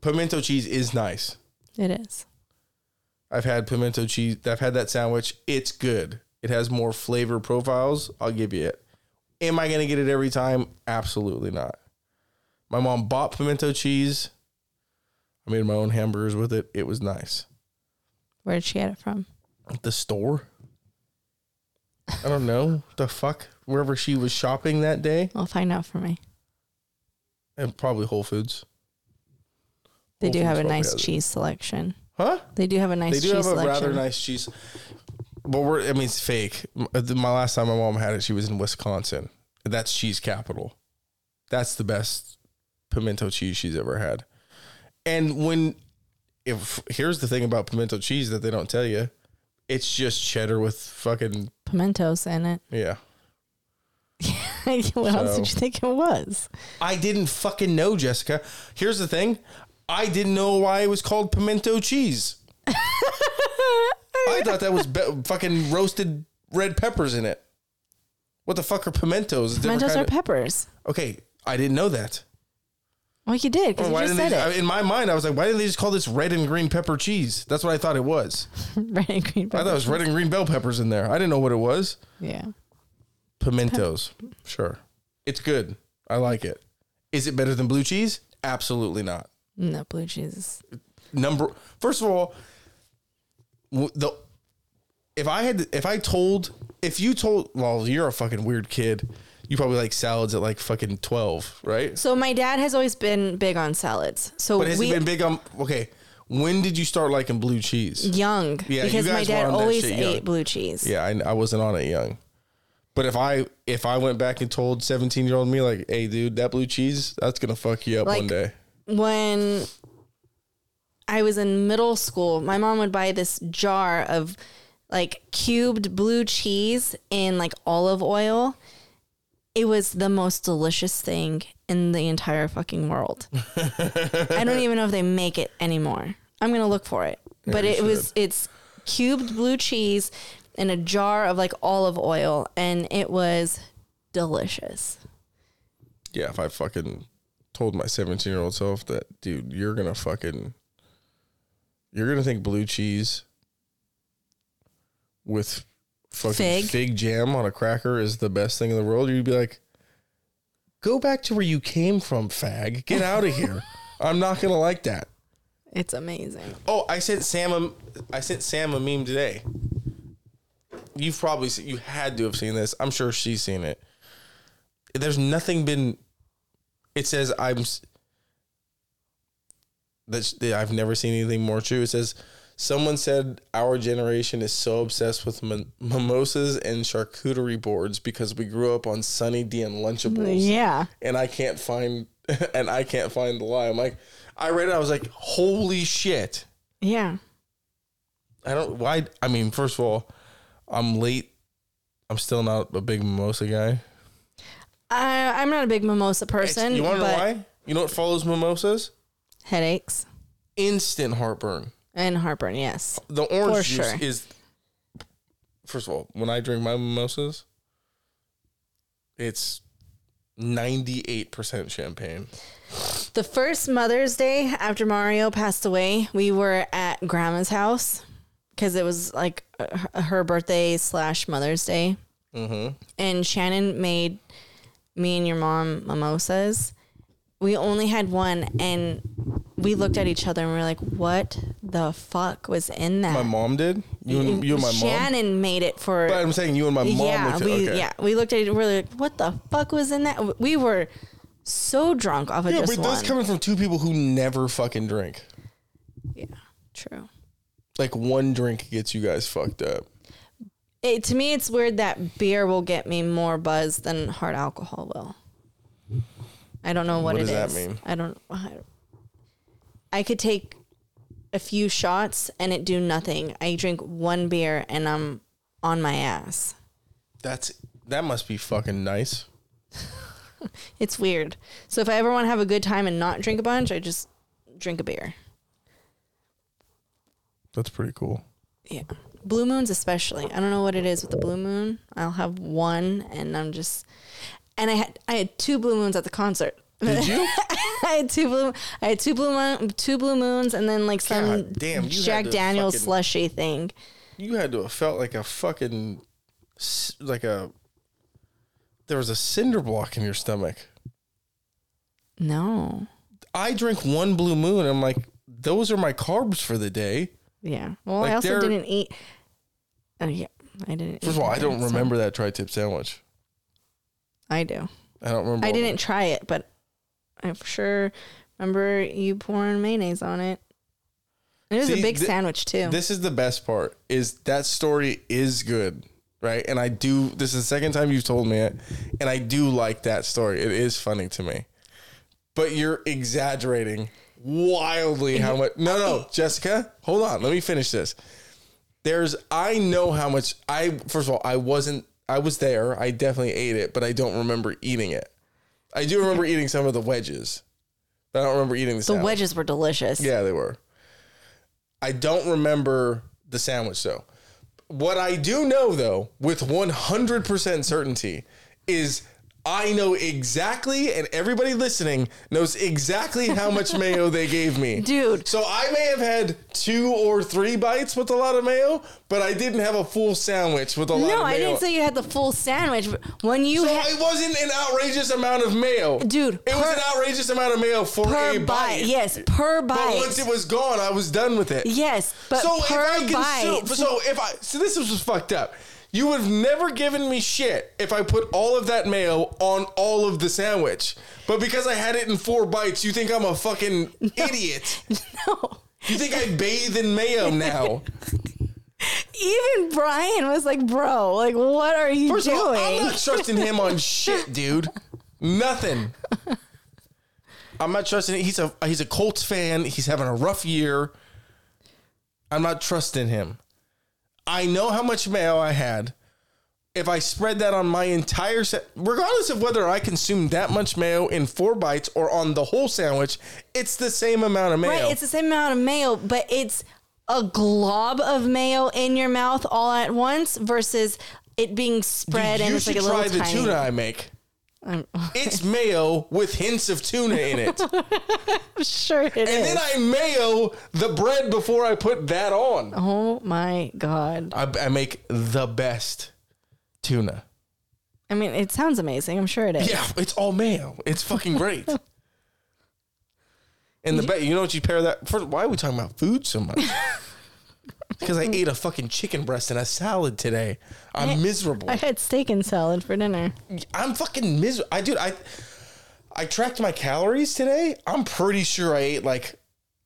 Pimento cheese is nice. It is. I've had pimento cheese. I've had that sandwich. It's good. It has more flavor profiles. I'll give you it. Am I going to get it every time? Absolutely not. My mom bought pimento cheese. I made my own hamburgers with it. It was nice. Where did she get it from? The store? I don't know. The fuck? Wherever she was shopping that day. I'll find out for me. And probably Whole Foods. They Whole do have a nice cheese selection. Huh? They do have a nice cheese selection. They do cheese have a selection. rather nice cheese. But we're, I mean, it's fake. Uh, My last time my mom had it, she was in Wisconsin. That's cheese capital. That's the best pimento cheese she's ever had. And when, if here's the thing about pimento cheese that they don't tell you, it's just cheddar with fucking Pimentos in it. yeah. what else did you think it was? I didn't fucking know, Jessica. Here's the thing, I didn't know why it was called pimento cheese. I thought that was be- fucking roasted red peppers in it. What the fuck are pimentos? A different Pimentos are kind of- peppers. okay, I didn't know that. Well, you did because you just said it. in my mind, I was like, why didn't they just call this red and green pepper cheese? That's what I thought it was. red and green I thought it was red and green bell peppers in there. I didn't know what it was. Yeah. Pimentos, sure, it's good. I like it. Is it better than blue cheese? Absolutely not. No blue cheese. number first of all w- the if i had if i told if you told well you're a fucking weird kid you probably like salads at like fucking 12 right So my dad has always been big on salads. So but has we he been big on okay when did you start liking blue cheese young Yeah, because my dad always ate blue cheese. yeah I, I wasn't on it young but if i if i went back and told 17 year old me like hey dude that blue cheese that's gonna fuck you up Like- one day When I was in middle school, my mom would buy this jar of like cubed blue cheese in like olive oil. It was the most delicious thing in the entire fucking world. I don't even know if they make it anymore. I'm gonna look for it. but you it was it's cubed blue cheese in a jar of like olive oil and it was delicious. Yeah, if I fucking told my 17 year old self that, dude, you're gonna fucking, you're gonna think blue cheese with fucking Fig. fig. jam on a cracker is the best thing in the world, you'd be like, go back to where you came from, fag. Get out of here. I'm not gonna like that. It's amazing. Oh, I sent Sam a, I sent Sam a meme today. You've probably seen, you had to have seen this. I'm sure she's seen it. There's nothing been. It says I'm. That's that I've never seen anything more true. It says someone said our generation is so obsessed with mi- mimosas and charcuterie boards because we grew up on Sunny D and Lunchables Yeah. and I can't find and I can't find the lie. I'm like, I read it. I was like, holy shit. Yeah. I don't. Why? I mean, first of all, I'm late. I'm still not a big mimosa guy. I, I'm not a big mimosa person. you want to know why? You know what follows mimosas? Headaches Instant heartburn. And heartburn. Yes. The orange For juice sure. is. First of all, when I drink my mimosas, it's 98% champagne. The first Mother's Day after Mario passed away, we were at Grandma's house because it was like uh, her birthday slash Mother's Day, mm-hmm. and Shannon made me and your mom mimosas. We only had one, and we looked at each other and we are like, "What the fuck was in that?" My mom did. You and you and my mom. Shannon made it for. But I'm saying you and my mom. yeah, we okay. yeah we looked at it. and We're like, "What the fuck was in that?" We were so drunk off of Yeah, just but one. that's coming from two people who never fucking drink. yeah, true. Like one drink gets you guys fucked up. It, to me, it's weird that beer will get me more buzz than hard alcohol will. I don't know what, it is. What it does that mean? I don't. I, I could take a few shots and it do nothing. I drink one beer and I'm on my ass. That's that must be fucking nice. It's weird. So if I ever want to have a good time and not drink a bunch, I just drink a beer. That's pretty cool. Yeah. Blue moons especially. I don't know what it is with the blue moon. I'll have one and I'm just and I had I had two blue moons at the concert. Did you? I had two blue I had two blue moon, two blue moons and then like some God damn, you had Jack to Daniels fucking- slushy thing. you had to have felt like a fucking s- like a there was a cinder block in your stomach. No. I drink one blue moon. I'm like, those are my carbs for the day. Yeah. Well, Like I also they're- didn't eat Oh yeah. I didn't First eat of all, I that, don't so- remember that tri-tip sandwich. I do. I don't remember. I didn't try it, but I for sure remember you pouring mayonnaise on it. It was See, a big thi- sandwich too. This is the best part. Is that story is good, right? And I do. This is the second time you've told me it, and I do like that story. It is funny to me, but you're exaggerating wildly how much. No, no, Jessica, hold on. Let me finish this. There's. I know how much. I first of all, I wasn't. I was there. I definitely ate it, but I don't remember eating it. I do remember eating some of the wedges, but I don't remember eating the. Sandwich. The wedges were delicious. Yeah, they were. I don't remember the sandwich though. What I do know though, with 100% certainty, is I know exactly, and everybody listening knows exactly how much mayo they gave me. Dude. So I may have had two or three bites with a lot of mayo, but I didn't have a full sandwich with a lot of No, mayo. I didn't say you had the full sandwich. but When you so had it wasn't an outrageous amount of mayo. Dude, It was an outrageous amount of mayo for per a bite, bite. yes, per bite. But once it was gone, I was done with it. yes, but so per if I bite. consume, so if I, so this was just fucked up. You would have never given me shit if I put all of that mayo on all of the sandwich. But because I had it in four bites, you think I'm a fucking idiot. no. You think I bathe in mayo now? Even Brian was like, "Bro, like, what are you First doing?" all, I'm not trusting him on shit, dude. Nothing. I'm not trusting. He's a he's a Colts fan. He's having a rough year. I'm not trusting him. I know how much mayo I had if I spread that on my entire set, regardless of whether I consume that much mayo in four bites or on the whole sandwich, it's the same amount of mayo. Right, it's the same amount of mayo, but it's a glob of mayo in your mouth all at once versus it being Dude, spread and you it's like should a try little the tiny. tuna I make. I'm It's mayo with hints of tuna in it. and sure it is. And then I mayo the bread before I put that on. oh my god! I, I make the best tuna. I mean, it sounds amazing. I'm sure it is. Yeah, it's all mayo. It's fucking great. And the bet, you know what you pair that? First, why are we talking about food so much? Because I ate a fucking chicken breast and a salad today. I'm miserable. I had steak and salad for dinner. I'm fucking miserable. I dude, I I tracked my calories today. I'm pretty sure I ate like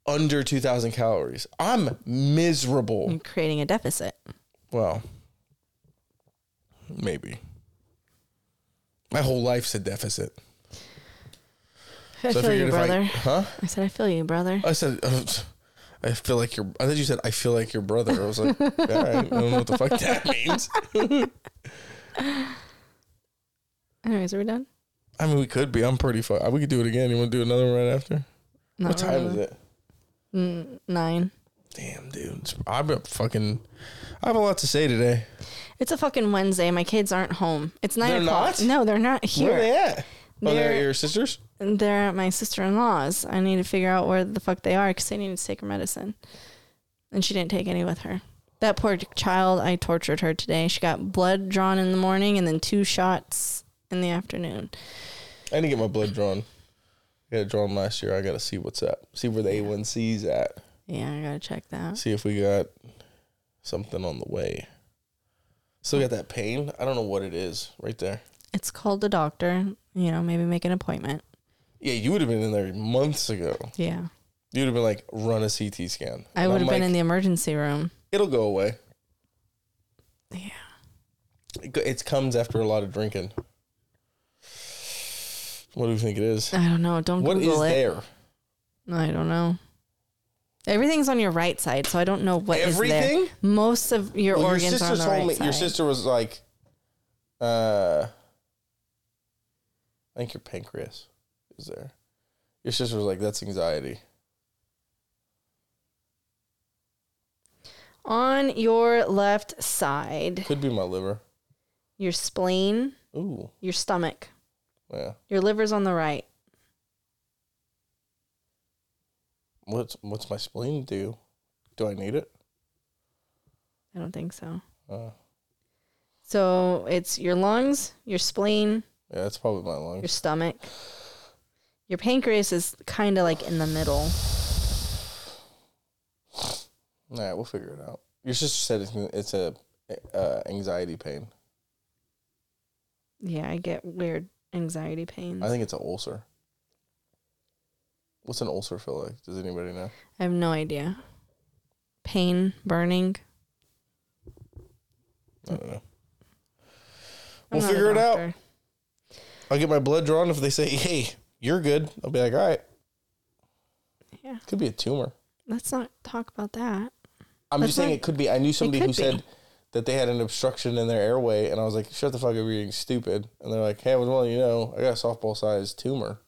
under 2,000 calories. I'm miserable. I'm creating a deficit. Well, maybe. My whole life's a deficit. I So I feel you, if I- brother. huh? I said, I feel you, brother. I said, uh, I feel like your. I thought you said I feel like your brother. I was like, all right, I don't know what the fuck that means. Anyways, are we done? I mean, we could be. I'm pretty fun. We could do it again. You want to do another one right after? Not what time really. is it? Mm, nine. Damn, dude. I've been fucking. I have a lot to say today. It's a fucking Wednesday. My kids aren't home. It's 9 They're o'clock. not? No, they're not here. Where are they at? Oh, they're They're- your sisters. They're at my sister in law's. I need to figure out where the fuck they are because they need to take her medicine. And she didn't take any with her. That poor child, I tortured her today. She got blood drawn in the morning and then two shots in the afternoon. I didn't get my blood drawn. I got it drawn last year. I got to see what's up. See where the A1C's at. Yeah, I gotta check that. See if we got something on the way. Still got that pain. I don't know what it is right there. It's called the doctor. You know, maybe make an appointment. Yeah, you would have been in there months ago. Yeah. You'd have been like, run a CT scan. I would have been like, in the emergency room. It'll go away. Yeah. It, it comes after a lot of drinking. What do you think it is? I don't know. Don't What is Google it. there? I don't know. Everything's on your right side, so I don't know what Everything? there. Most of your Well, your organs are on sister the right me. side. Your sister was like, uh, I think your pancreas is there. Your sister was like, that's anxiety. on your left side, Could be my liver. your spleen, Ooh, your stomach, yeah. your liver's on the right. What's what's my spleen do? Do I need it? I don't think so. Uh, So it's your lungs, your spleen, yeah, that's probably my lungs. your stomach. Your pancreas is kind of like in the middle. All right, we'll figure it out. Your sister said it's, it's a uh, anxiety pain. Yeah, I get weird anxiety pains. I think it's an ulcer. What's an ulcer feel like? Does anybody know? I have no idea. Pain, burning. I don't know. I'm We'll figure it out. I'll get my blood drawn. If they say, "Hey, you're good," I'll be like, "All right." Yeah. Could be a tumor. Let's not talk about that. I'm That's just saying not- it could be. I knew somebody who be. said that they had an obstruction in their airway, and I was like, "Shut the fuck up, you're being stupid." And they're like, "Hey, I was letting you know, I got a softball sized tumor."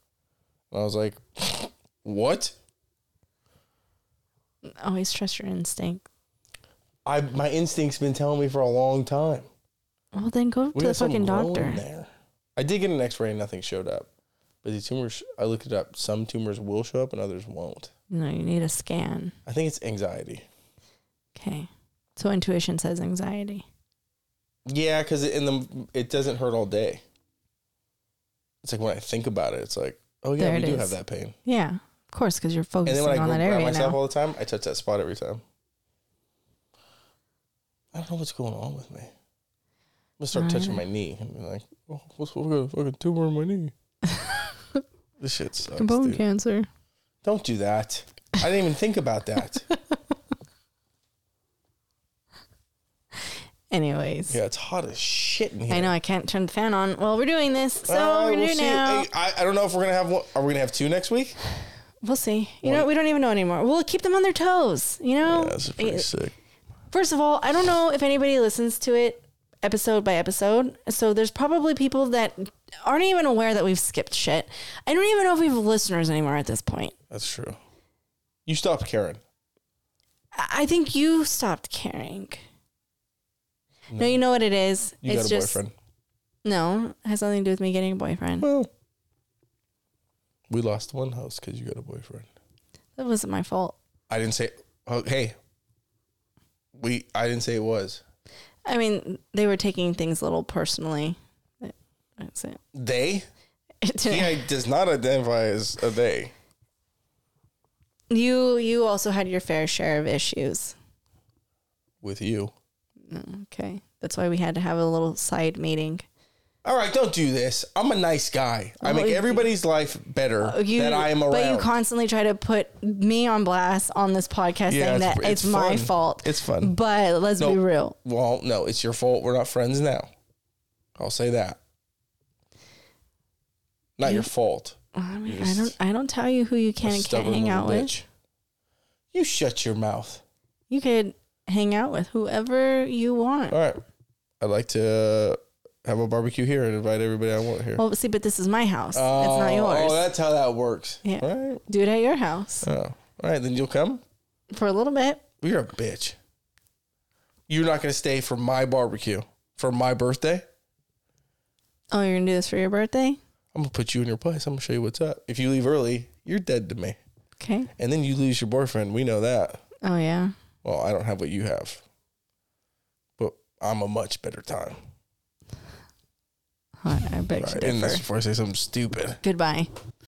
And I was like, "What?" Always trust your instinct. I my instinct's been telling me for a long time. Well, then go We to the fucking doctor. there. I did get an X-ray, and nothing showed up. But the tumors, I looked it up. Some tumors will show up, and others won't. No, you need a scan. I think it's anxiety. Okay. So intuition says anxiety. Yeah, because in the it doesn't hurt all day. It's like when I think about it, it's like, oh yeah, There we do is. have that pain. Yeah, of course, because you're And then when I on go that grab area myself now. all the time, I touch that spot every time. I don't know what's going on with me. I'm gonna start touching my knee and be like, oh, what's what got a fucking tumor in my knee? this shit sucks. Bone dude. cancer. Don't do that. I didn't even think about that. Anyways, Yeah, it's hot as shit in here. I know I can't turn the fan on. Well, we're doing this, so Uh, we're gonna we'll do now. Hey, I, I don't know if we're gonna have one. Are we gonna have two next week? We'll see. You know, we don't even know anymore. We'll keep them on their toes. You know, Yeah, that's pretty Eh, sick. First of all, I don't know if anybody listens to it episode by episode. So there's probably people that aren't even aware that we've skipped shit. I don't even know if we have listeners anymore at this point. That's true. You stopped caring. I think you stopped caring. No, you know what it is? You it's got a just boyfriend. no, it has nothing to do with me getting a boyfriend. Well, we lost one house because you got a boyfriend. That wasn't my fault. I didn't say. Oh, hey, we. I didn't say it was. I mean, they were taking things a little personally. That's it. They. He does not identify as a they. You you also had your fair share of issues. With you. Mm, okay, that's why we had to have a little side meeting. All right, don't do this. I'm a nice guy. I Oh, make everybody's life better You, that I am around. but you constantly try to put me on blast on this podcast, Yeah, saying it's- that it's, it's my fault. It's fun. But let's No. be real. well, no, it's your fault. We're not friends now. I'll say that. Not your fault. I mean, I don't. I don't tell you who you can and can't hang out with. You shut your mouth. You could hang out with whoever you want. All right. I'd like to uh, have a barbecue here and invite everybody I want here. Well, see, but this is my house. it's not oh, yours. Oh, that's how that works. Yeah. All right. Do it at your house Oh. All right. Then you'll come. for a little bit. You're a bitch. You're not going to stay for my barbecue for my birthday. Oh, you're gonna do this for your birthday? I'm gonna put you in your place. I'm gonna show you what's up. If you leave early, you're dead to me. Okay. And then you lose your boyfriend. We know that. Oh yeah. Well, I don't have what you have, but I'm a much better time. I I beg to right, this differ. before I say something stupid. Goodbye.